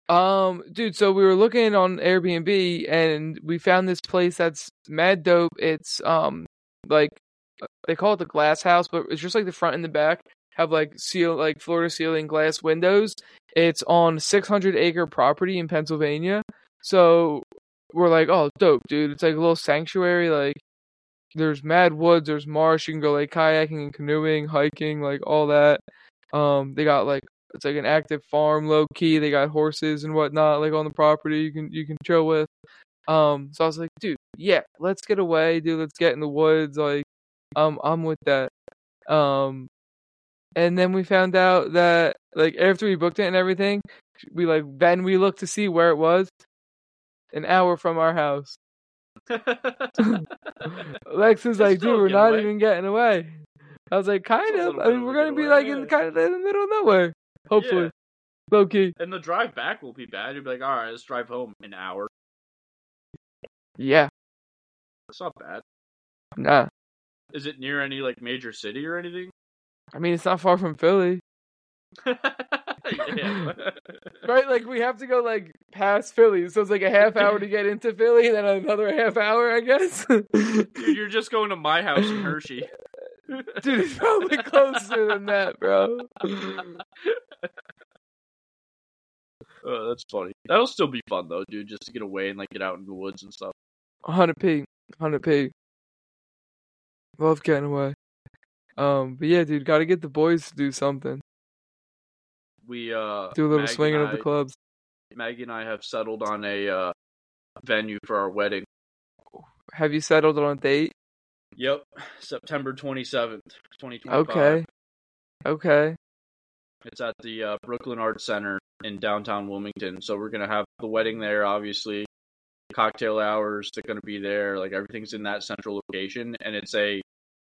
Um, dude, so we were looking on Airbnb and we found this place that's mad dope. It's um like they call it the glass house, but it's just like the front and the back have like seal like floor to ceiling glass windows. It's on 600 acre property in Pennsylvania. So we're like, oh, dope, dude. It's like a little sanctuary. Like there's mad woods, there's marsh. You can go like kayaking and canoeing, hiking, like all that. Um, they got like it's like an active farm, low key. They got horses and whatnot, like on the property. You can you can chill with. Um, so I was like, dude, yeah, let's get away, dude. Let's get in the woods. Like, um, I'm with that. Um, and then we found out that like after we booked it and everything, we like then we looked to see where it was. An hour from our house. Lex like, dude, we're not getaway. even getting away. I was like, kind of. I mean, we're gonna be getaway, like in kind of in the middle of nowhere. Hopefully, Yeah. low key. and the drive back will be bad. You'll be like, all right, let's drive home an hour. Yeah, It's not bad. nah. Is it near any like major city or anything? I mean, it's not far from Philly. right? Like we have to go like past Philly, so it's like a half hour to get into Philly, and then another half hour, I guess. Dude, you're just going to my house in Hershey. Dude, it's probably closer than that, bro. Oh, that's funny. That'll still be fun though, dude. Just to get away and like get out in the woods and stuff. 100p, 100p. Love getting away. Um, but yeah, dude, gotta get the boys to do something. We uh Do a little Maggie swinging and of the clubs. Maggie and I have settled on a uh venue for our wedding. Have you settled on a date? Yep, September twenty seventh, twenty twenty. Okay. Okay. It's at the uh, Brooklyn Arts Center in downtown Wilmington. So we're gonna have the wedding there, obviously. Cocktail hours are gonna be there. Like everything's in that central location, and it's a,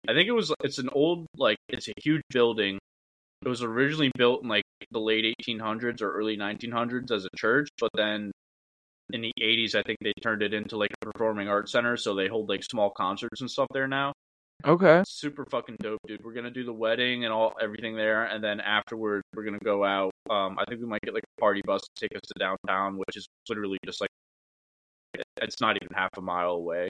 I think it was, it's an old like it's a huge building. It was originally built in like the late 1800s or early 1900s as a church, but then in the 80s, I think they turned it into like a performing arts center. So they hold like small concerts and stuff there now Okay. super fucking dope, dude. We're gonna do the wedding and all everything there, and then afterward we're gonna go out. Um, I think we might get like a party bus to take us to downtown, which is literally just like it's not even half a mile away.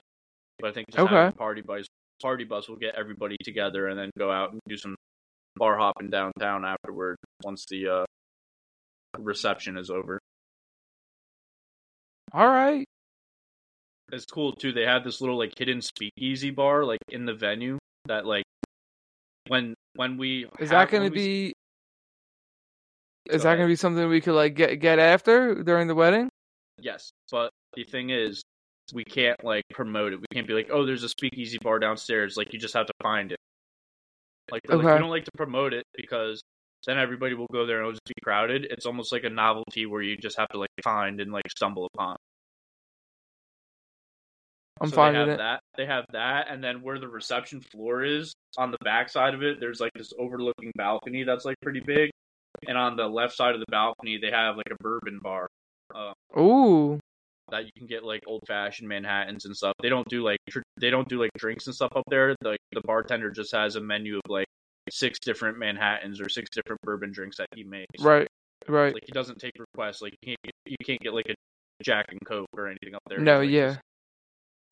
But I think just Okay. having a party bus party bus will get everybody together and then go out and do some bar hopping downtown afterward once the uh, reception is over. All right. It's cool too. They have this little like hidden speakeasy bar like in the venue that like when when we Is have- that going to be? Is Go that going to be something we could like get get after during the wedding? Yes, but the thing is, we can't like promote it. We can't be like, oh, there's a speakeasy bar downstairs. Like you just have to find it. Like, we're like, Okay. we don't like to promote it because then everybody will go there and it'll just be crowded. It's almost like a novelty where you just have to like find and like stumble upon. I'm so finding they have it. that. They have that, and then where the reception floor is on the back side of it, there's like this overlooking balcony that's like pretty big, and on the left side of the balcony, they have like a bourbon bar. Uh, Ooh. That you can get like old fashioned Manhattans and stuff. They don't do like tr- they don't do like drinks and stuff up there. Like the bartender just has a menu of like six different Manhattans or six different bourbon drinks that he makes. Right. Right. Like he doesn't take requests. Like you can't, you can't get like a Jack and Coke or anything up there. No, like, yeah.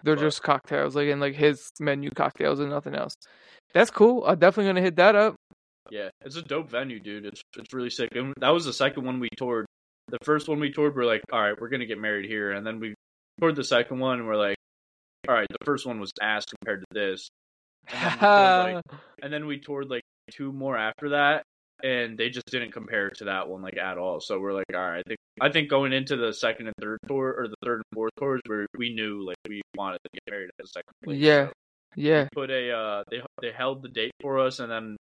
They're but- just cocktails, like in like his menu cocktails and nothing else. That's cool. I'm definitely gonna hit that up. yeah, it's a dope venue, dude. It's it's really sick. And that was the second one we toured. The first one we toured, we're like, all right, we're gonna get married here, and then we toured the second one, and we're like, all right, the first one was ass compared to this, And then we toured, like, and then we toured like two more after that, and they just didn't compare to that one like at all. So we're like, all right, I think I think going into the second and third tour or the third and fourth tours, where we knew like we wanted to get married at the second place. Yeah. So yeah, put a uh, they they held the date for us, and then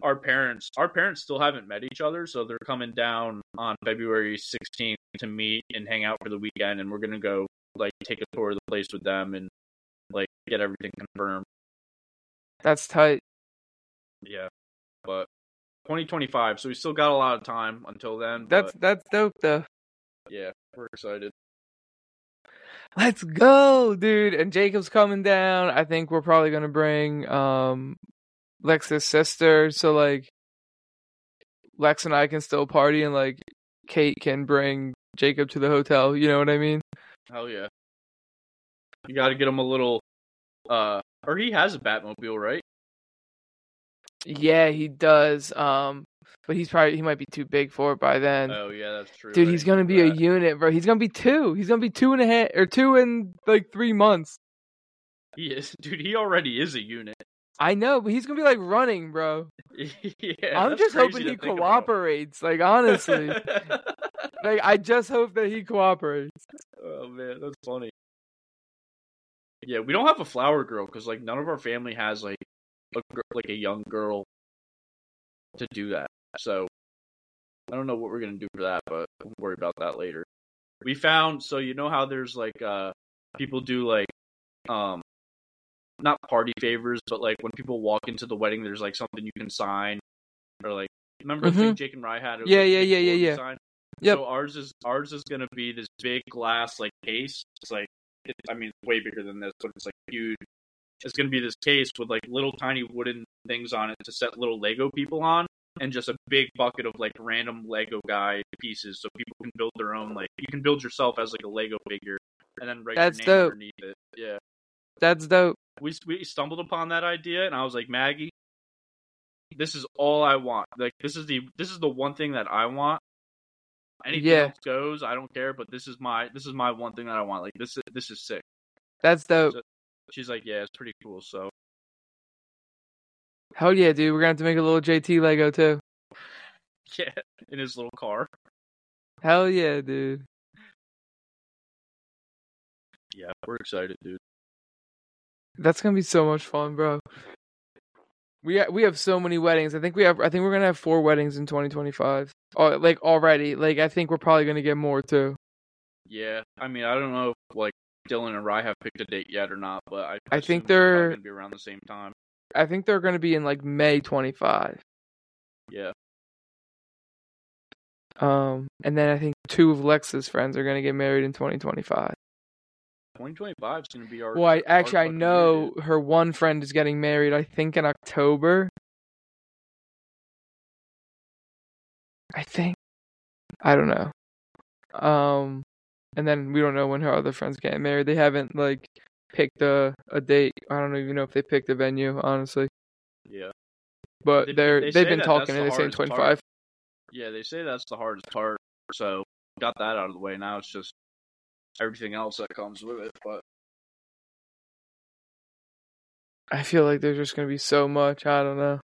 our parents our parents still haven't met each other, so they're coming down on February 16th to meet and hang out for the weekend, and we're gonna go like take a tour of the place with them and like get everything confirmed. that's tight. Yeah, but 2025, so we still got a lot of time until then. That's that's dope though. yeah, we're excited. Let's go, dude. And Jacob's coming down. I think we're probably gonna bring um Lex's sister, so like Lex and I can still party and like Kate can bring Jacob to the hotel, you know what I mean? Hell yeah, you got to get him a little. uh Or he has a Batmobile, right? Yeah, he does. Um but he's probably he might be too big for it by then. Oh yeah, that's true. Dude, I he's gonna be of a unit, bro. He's gonna be two. He's gonna be two and a half or two in like three months. He is, dude. He already is a unit. I know, but he's gonna be like running, bro. yeah, I'm just hoping he think about. cooperates. Like honestly. like I just hope that he cooperates. oh man, that's funny. Yeah, we don't have a flower girl because like none of our family has like a like a young girl to do that. So I don't know what we're gonna do for that, but we'll worry about that later. We found so you know how there's like uh people do like um not party favors, but like when people walk into the wedding, there's like something you can sign or like remember the thing Jake and Rye had? Mm-hmm. Yeah, like, yeah, big yeah, yeah, yeah. Yep. So ours is ours is gonna be this big glass like case. It's like it, I mean way bigger than this, but it's like huge. It's gonna be this case with like little tiny wooden things on it to set little Lego people on, and just a big bucket of like random Lego guy pieces, so people can build their own. Like you can build yourself as like a Lego figure, and then write That's your name dope. underneath it. Yeah, That's dope. we we stumbled upon that idea, and I was like Maggie, this is all I want. Like this is the this is the one thing that I want. Anything Yeah. else goes, I don't care. But this is my this is my one thing that I want. Like this is this is sick. That's dope. So- She's like, yeah, it's pretty cool. So Hell yeah, dude. We're gonna have to make a little JT Lego too. yeah, in his little car. Hell yeah, dude. Yeah, we're excited, dude. That's gonna be so much fun, bro. We ha- we have so many weddings. I think we have. I think we're gonna have four weddings in 2025. Oh, like already. Like I think we're probably gonna get more too. Yeah, I mean, I don't know if like Dylan and Rye have picked a date yet or not, but I, I think they're gonna be around the same time. I think they're gonna be in like May 25. Yeah, Um, and then I think two of Lex's friends are gonna get married in 2025. 2025 is gonna be our. Well, I actually I know her one friend is getting married. I think in October. I think. I don't know. Um, and then we don't know when her other friends get married. They haven't like picked a a date. I don't even know if they picked a venue, honestly. Yeah. But They- they're they they have been talking and the they're saying hardest part. Yeah, they say that's the hardest part. So got that out of the way. Now it's just everything else that comes with it. But I feel like there's just gonna be so much. I don't know.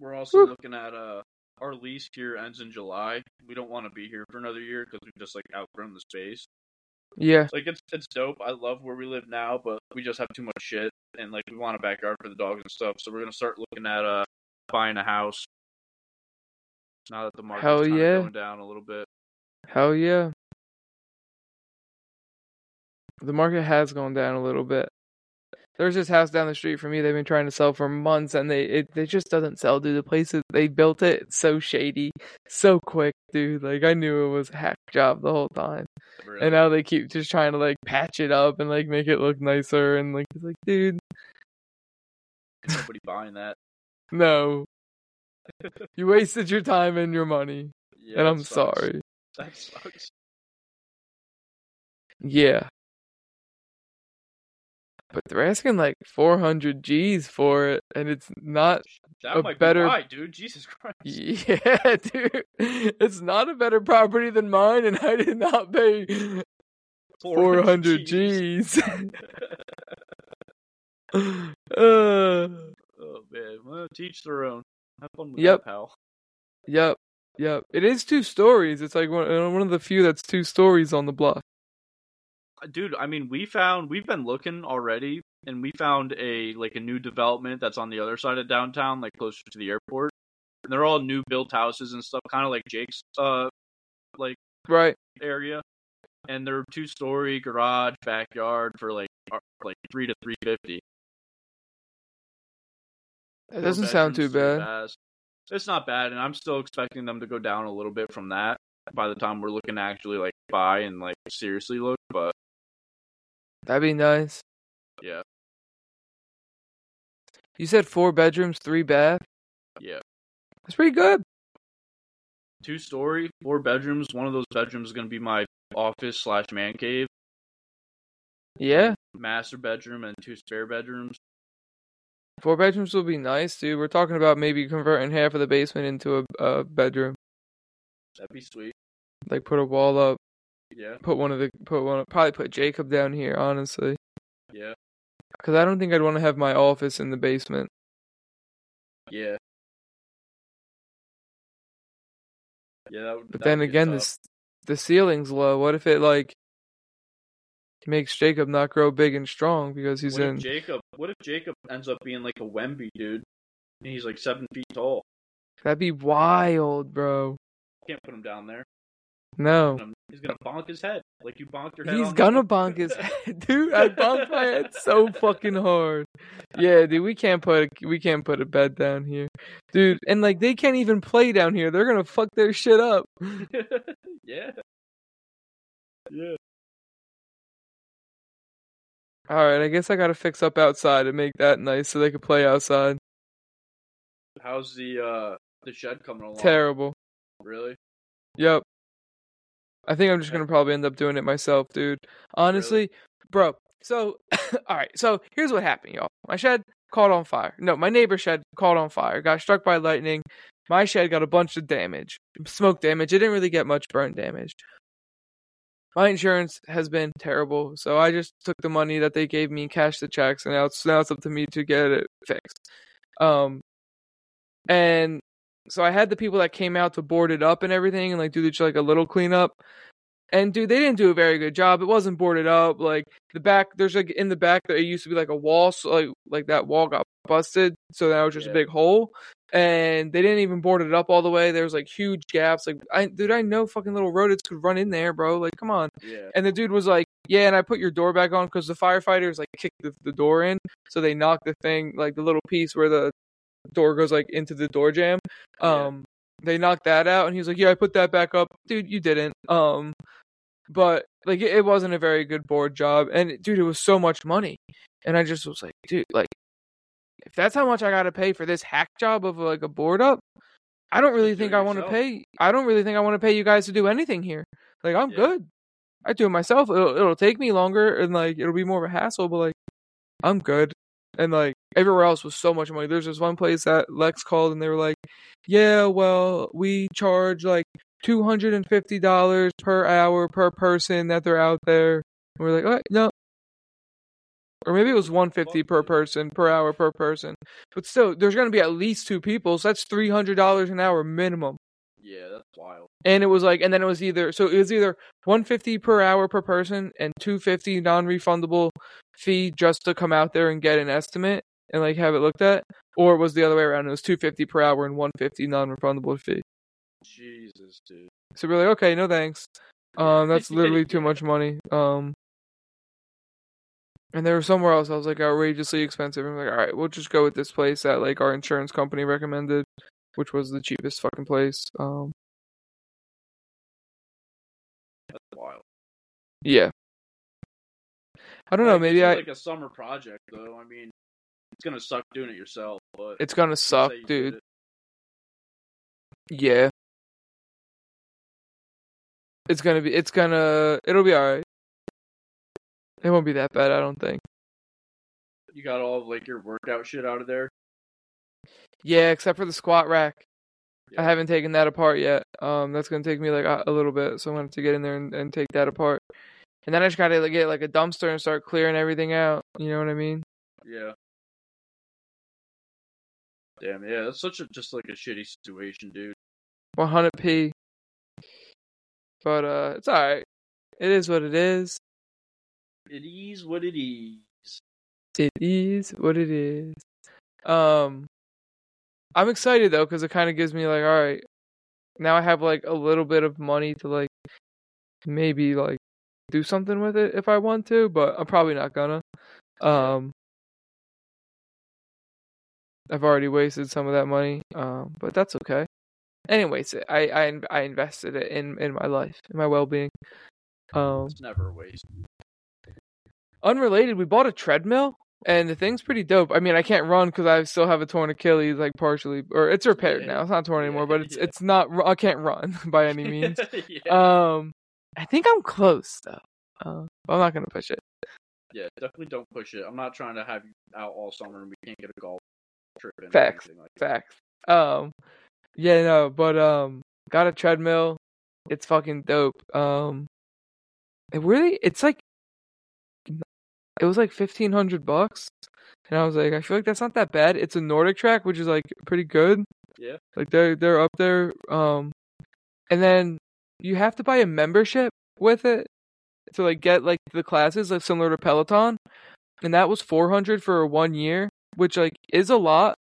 we're also Whew. looking at uh our lease here ends in July. We don't want to be here for another year because we've just like outgrown the space. Yeah, Like it's it's dope. I love where we live now, but we just have too much shit and like we want a backyard for the dogs and stuff. So we're gonna start looking at uh buying a house. Now that the market's Hell yeah. going down a little bit. hell yeah. The market has gone down a little bit. There's this house down the street from me. They've been trying to sell for months, and they it, it just doesn't sell. Dude, the place is, they built it it's so shady, so quick, dude. Like I knew it was a hack job the whole time, Really. and now they keep just trying to like patch it up and like make it look nicer. And like it's like, dude, Nobody buying that. no, you wasted your time and your money, Yeah, and I'm sorry. That sucks. Yeah. But they're asking like 400 G's for it, and it's not. That A might better- be why, dude. Jesus Christ. Yeah, dude. It's not a better property than mine, and I did not pay 400 G's. uh, Oh man, well, teach their own. Have fun with Yep. that, pal. yep, yep. It is two stories. It's like one, uh, one of the few that's two stories on the bluff. Uh, Dude, I mean, we found we've been looking already, and we found a like a new development that's on the other side of downtown, like closer to the airport. And they're all new built houses and stuff, kind of like Jake's uh like Right. area. And they're two story garage backyard for like like three to three fifty. It doesn't sound too bad. It's not bad, and I'm still expecting them to go down a little bit from that by the time we're looking to actually like buy and like seriously look. But That'd be nice. yeah, You said four bedrooms, three bath. yeah, That's pretty good. two story, four bedrooms. One of those bedrooms is gonna be my office slash man cave. Yeah. Master bedroom and two spare bedrooms. Four bedrooms will be nice, dude. We're talking about maybe converting half of the basement into a, a bedroom. That'd be sweet. Like put a wall up, Yeah, put one of the put one probably put Jacob down here, honestly, yeah, because I don't think I'd want to have my office in the basement. yeah. Yeah, that would, But that then would again, this the ceiling's low. What if it like makes Jacob not grow big and strong because he's what in? if Jacob? What if Jacob ends up being like a Wemby dude? And he's like seven feet tall. That'd be wild, bro. Can't put him down there. No, He's gonna- bonk his head like you bonked your head. he's gonna bonk his head, dude. I bonked my head so fucking hard. Yeah, dude, we can't put a, we can't put a bed down here, dude. And like they can't even play down here. They're gonna fuck their shit up. yeah. Yeah. All right, I guess I gotta fix up outside and make that nice so they could play outside. How's the uh the shed coming along? Terrible. Really? Yep. I think I'm just gonna probably end up doing it myself, dude. Honestly, bro. So, all right. So here's what happened, y'all. My shed caught on fire. No, my neighbor's shed caught on fire. Got struck by lightning. My shed got a bunch of damage, smoke damage. It didn't really get much burn damage. My insurance has been terrible, so I just took the money that they gave me, cashed the checks, and now it's now it's up to me to get it fixed. Um, and so I had the people that came out to board it up and everything, and like do the, like a little cleanup. And dude, they didn't do a very good job. It wasn't boarded up. Like the back, there's like in the back there used to be like a wall, so like like that wall got busted, so now it's just Yeah. a big hole. And they didn't even board it up all the way. There was like huge gaps. Like I, dude, I know fucking little rodents could run in there, bro. Like, come on. Yeah. And the dude was like, "Yeah," and I put your door back on because the firefighters like kicked the, the door in, so they knocked the thing, like the little piece where the door goes like into the door jamb. Yeah. Um, they knocked that out, and he was like, "Yeah, I put that back up, dude. You didn't." Um, but like it, it wasn't a very good board job, and dude, it was so much money, and I just was like, dude, like if that's how much I got to pay for this hack job of like a board up, I don't really do think I want to pay. I don't really think I want to pay you guys to do anything here. Like I'm Yeah. good. I do it myself. It'll, it'll take me longer, and like it'll be more of a hassle, but like I'm good. And like everywhere else was so much money. There's this one place that Lex called, and they were like, "Yeah, well, we charge like two hundred and fifty dollars per hour per person that they're out there." And we're like, "All right, no." Or maybe it was one fifty per person per hour per person, but still, there's gonna be at least two people, so that's three hundred dollars an hour minimum. Yeah, that's wild. And it was like, and then it was either so it was either one fifty per hour per person and two fifty non refundable fee just to come out there and get an estimate and like have it looked at, or it was the other way around. It was two fifty per hour and one fifty non refundable fee. Jesus, dude. So we're like, okay, no thanks. Um, that's literally too much money. Um, and there was somewhere else I was like outrageously expensive. I'm like, all right, we'll just go with this place that like our insurance company recommended, which was the cheapest fucking place. Um, That's wild. yeah. I don't know. Like, Maybe it's I. like a summer project though. I mean, it's gonna suck doing it yourself, but It's gonna suck, say you did dude. Yeah. It's gonna be. It's gonna. It'll be all right. It won't be that bad, I don't think. You got all of like your workout shit out of there. Yeah, except for the squat rack. I haven't taken that apart yet. Um, that's gonna take me like a, a little bit, so I'm gonna have to get in there and, and take that apart. And then I just gotta like, get like a dumpster and start clearing everything out. You know what I mean? Yeah. Damn, yeah, that's such a just like a shitty situation, dude. 100p. But uh, it's all right. It is what it is. It is what it is. It is what it is. Um, I'm excited though because it kind of gives me like, all right, now I have like a little bit of money to like maybe like do something with it if I want to, but I'm probably not gonna. Um, I've already wasted some of that money, um, but that's okay. Anyways, I I I invested it in in my life, in my well being. Um, It's never a waste. unrelated, we bought a treadmill, and the thing's pretty dope. I mean, I can't run because I still have a torn Achilles, like partially, or it's repaired Yeah. now. It's not torn anymore, but it's yeah. it's not. I can't run by any means. yeah. um, I think I'm close though. Uh, but I'm not gonna push it. yeah, definitely don't push it. I'm not trying to have you out all summer and we can't get a golf trip in. Facts. like. Facts. Um, yeah, no, but um, got a treadmill. It's fucking dope. Um, it really, it's like, it was like fifteen hundred bucks, and I was like, I feel like that's not that bad. It's a NordicTrack, which is like pretty good. Yeah. Like they're they're up there. Um, and then you have to buy a membership with it to like get like the classes, like similar to Peloton, and that was four hundred for one year, which like is a lot.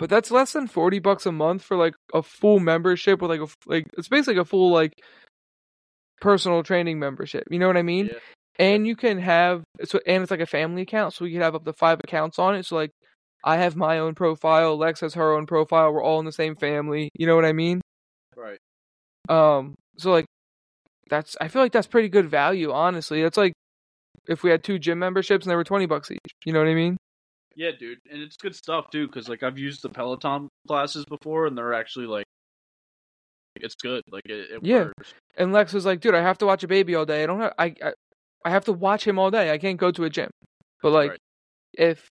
But that's less than forty bucks a month for like a full membership with like a like it's basically a full like personal training membership. You know what I mean? Yeah. And you can have so and it's like a family account, so we can have up to five accounts on it. So like I have my own profile, Lex has her own profile, we're all in the same family. You know what I mean? Right. Um so like that's I feel like that's pretty good value, honestly. That's like if we had two gym memberships and they were twenty bucks each. You know what I mean? Yeah, dude, and it's good stuff too. Because like I've used the Peloton classes before, and they're actually like, it's good. Like it, it Yeah. works. And Lex was like, dude, I have to watch a baby all day. I don't have I I, I have to watch him all day. I can't go to a gym. But like Right. if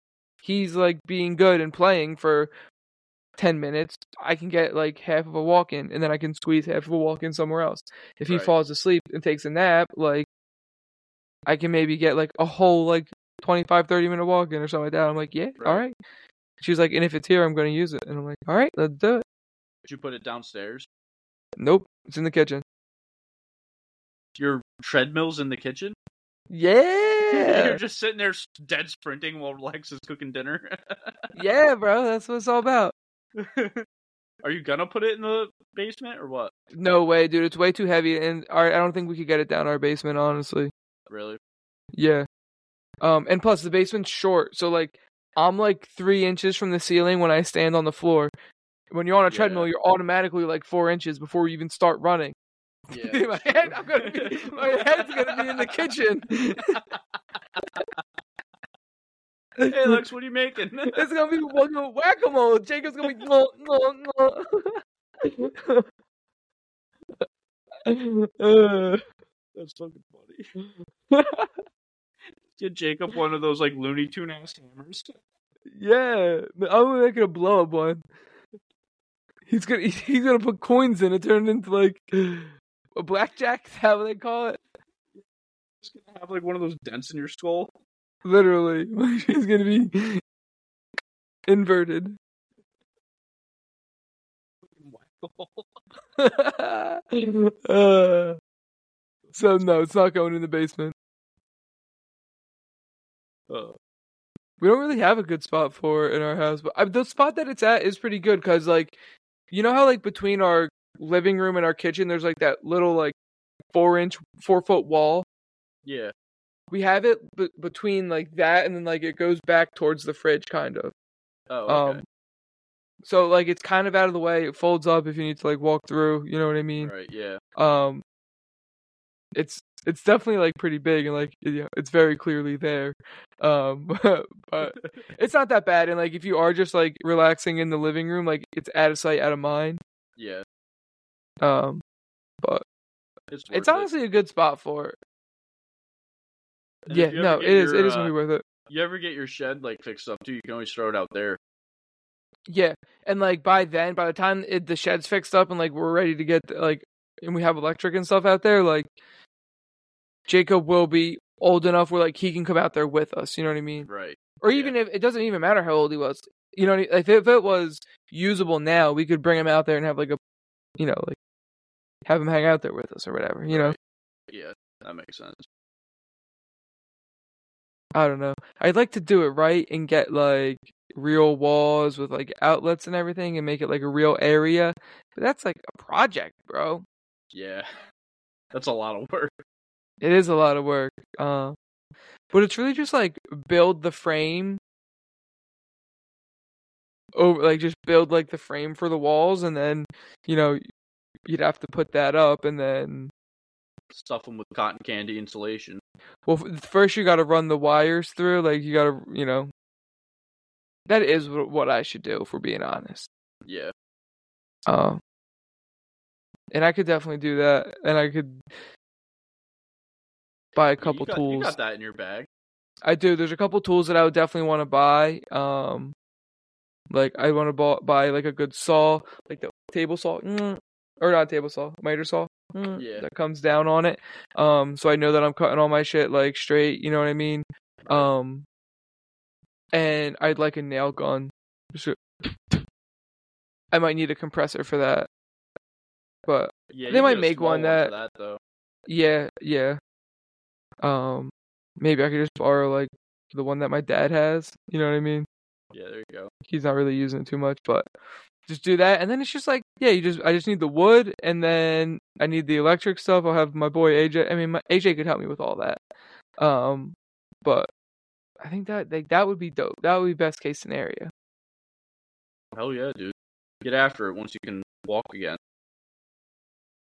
he's like being good and playing for 10 minutes, I can get like half of a walk in and then I can squeeze half of a walk in somewhere else. If he Right. falls asleep and takes a nap, like I can maybe get like a whole like 25 30 minute walk in or something like that. I'm like, "Yeah, all Right. right." She was like, "And if it's here, I'm going to use it." And I'm like, "All right, let's do it." Did you put it downstairs? Nope, it's in the kitchen. Your treadmill's in the kitchen. Yeah. You're just sitting there dead sprinting while Lex is cooking dinner. yeah, bro, that's what it's all about. Are you gonna put it in the basement or what? No way, dude. It's way too heavy, and I don't think we could get it down our basement. Honestly, Really? yeah. Um, and plus the basement's short, so like I'm like three inches from the ceiling when I stand on the floor. When you're on a Yeah. treadmill, you're automatically like four inches before you even start running. Yeah. my head, I'm gonna be, my head's gonna be in the kitchen. hey Lex, what are you making? It's gonna be fucking whack a mole. Jacob's gonna be. No, no, no. That's fucking funny. Get Jacob one of those like Looney Tune ass hammers. yeah, I'm making a blow up one. He's gonna he's gonna put coins in it, turn it into like a blackjack. Is that what they call it? Just gonna have like one of those dents in your skull. Literally, he's gonna be inverted. uh, so no, it's not going in the basement. Uh, We don't really have a good spot for it in our house, but the spot that it's at is pretty good because, like, you know how like between our living room and our kitchen, there's like that little like four inch, four foot wall. yeah. We have it b- between like that, and then like it goes back towards the fridge, kind of. Oh, okay. Um, so like it's kind of out of the way. It folds up if you need to like walk through. You know what I mean? right. Yeah. Um, it's it's definitely like pretty big and like yeah, it's very clearly there. Um, but it's not that bad. And like if you are just like relaxing in the living room, like it's out of sight, out of mind. Yeah. Um, but It's. it's worth it. honestly a good spot for it. And yeah, if you ever no, it is. your, It is uh, gonna be worth it. You ever get your shed like fixed up too? You can always throw it out there. Yeah, and like by then, by the time it, the shed's fixed up and like we're ready to get like, and we have electric and stuff out there, like Jacob will be old enough where like he can come out there with us. You know what I mean? Right. Or Yeah. even if it doesn't even matter how old he was. You know, what I mean? like if it was usable now, we could bring him out there and have like a, you know, like have him hang out there with us or whatever. You know, Yeah, that makes sense. I don't know. I'd like to do it right and get like real walls with like outlets and everything and make it like a real area. But that's like a project, bro. Yeah. That's a lot of work. It is a lot of work. Uh, but it's really just like build the frame over like just build like the frame for the walls and then, you know, you'd have to put that up and then Stuff them with cotton candy insulation. well first you got to run the wires through like you got to, you know, that is what I should do if we're being honest. Yeah. Um, and I could definitely do that, and I could buy a couple you got, tools. You got that in your bag. I do. There's a couple tools that I would definitely want to buy. Um, like I want to buy, buy like a good saw, like the table saw, mm, or not table saw, miter saw. mm, Yeah. That comes down on it. Um, so I know that I'm cutting all my shit like straight. You know what I mean? Um, and I'd like a nail gun. I might need a compressor for that. But Yeah, they might make one for that- that though. yeah, yeah. Um, maybe I could just borrow like the one that my dad has. You know what I mean? Yeah, there you go. He's not really using it too much, but just do that, and then it's just like, yeah, you just I just need the wood, and then I need the electric stuff. I'll have my boy AJ. I mean, my, AJ could help me with all that. Um, but I think that like that would be dope. That would be best case scenario. Hell yeah, dude. Get after it once you can walk again.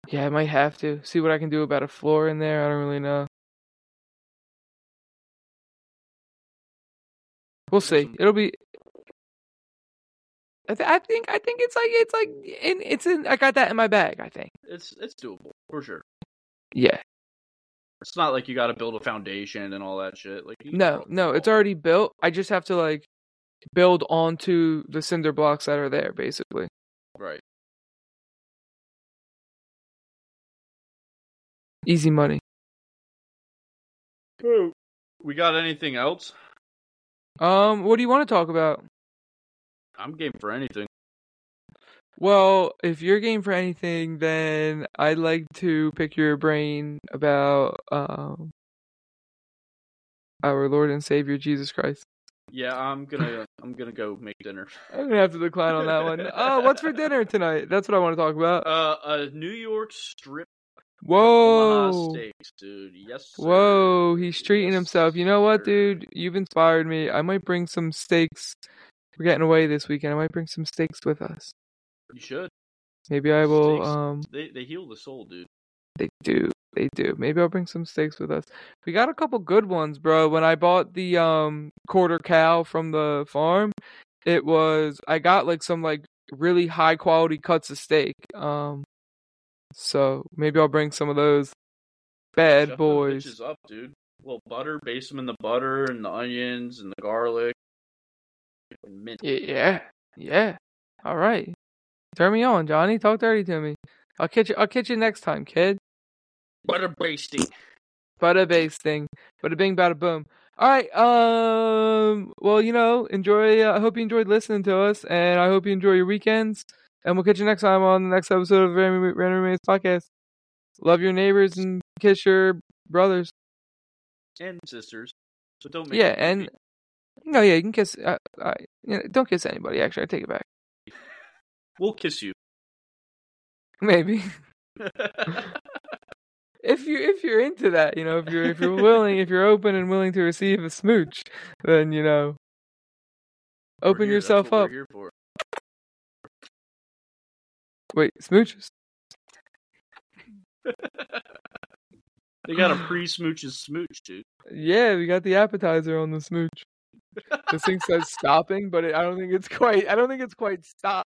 Yeah, I might have to see what I can do about a floor in there. I don't really know. We'll see. It'll be. I, th- I think. I think it's like it's like in it's in. I got that in my bag. I think. It's it's doable for sure. Yeah. It's not like you got to build a foundation and all that shit. Like No, no, it's already built. I just have to like build onto the cinder blocks that are there, basically. right. Easy money. We got anything else? Um, what do you want to talk about? I'm game for anything. Well, if you're game for anything, then I'd like to pick your brain about um our Lord and Savior Jesus Christ. Yeah, I'm gonna I'm gonna go make dinner. I'm gonna have to decline on that one. Oh, what's for dinner tonight? That's what I want to talk about. Uh, a New York strip Whoa, steaks, dude. Yes. Sir. whoa, he's treating Yes, himself. You know what, dude? You've inspired me. I might bring some steaks. We're getting away this weekend. I might bring some steaks with us. You should. Maybe I will. Steaks. Um, They they heal the soul, dude. They do. They do. Maybe I'll bring some steaks with us. We got a couple good ones, bro. When I bought the um quarter cow from the farm, it was I got like some like really high quality cuts of steak. Um so maybe I'll bring some of those bad Chef boys. up, dude. Well, butter, base them in the butter and the onions and the garlic. Mint. Yeah, yeah. All right. Turn me on, Johnny. Talk dirty to me. I'll catch you I'll catch you next time, kid. Butter basting. Butter basting. Bada bing, bada boom. All right. Um. Well, you know, enjoy. Uh, I hope you enjoyed listening to us, and I hope you enjoy your weekends. And we'll catch you next time on the next episode of Random Random Remains podcast. Love your neighbors and kiss your brothers. and sisters. So don't make Yeah, and no, yeah, you can kiss. Uh, uh, you know, don't kiss anybody. Actually, I take it back. we'll kiss you. Maybe if you if you're into that, you know, if you're if you're willing, if you're open and willing to receive a smooch, then you know, open here, yourself up. We're here for. Wait, smooches. They got a pre smooches smooch, dude. Yeah, we got the appetizer on the smooch. This thing says stopping, but it, I don't think it's quite. I don't think it's quite stop.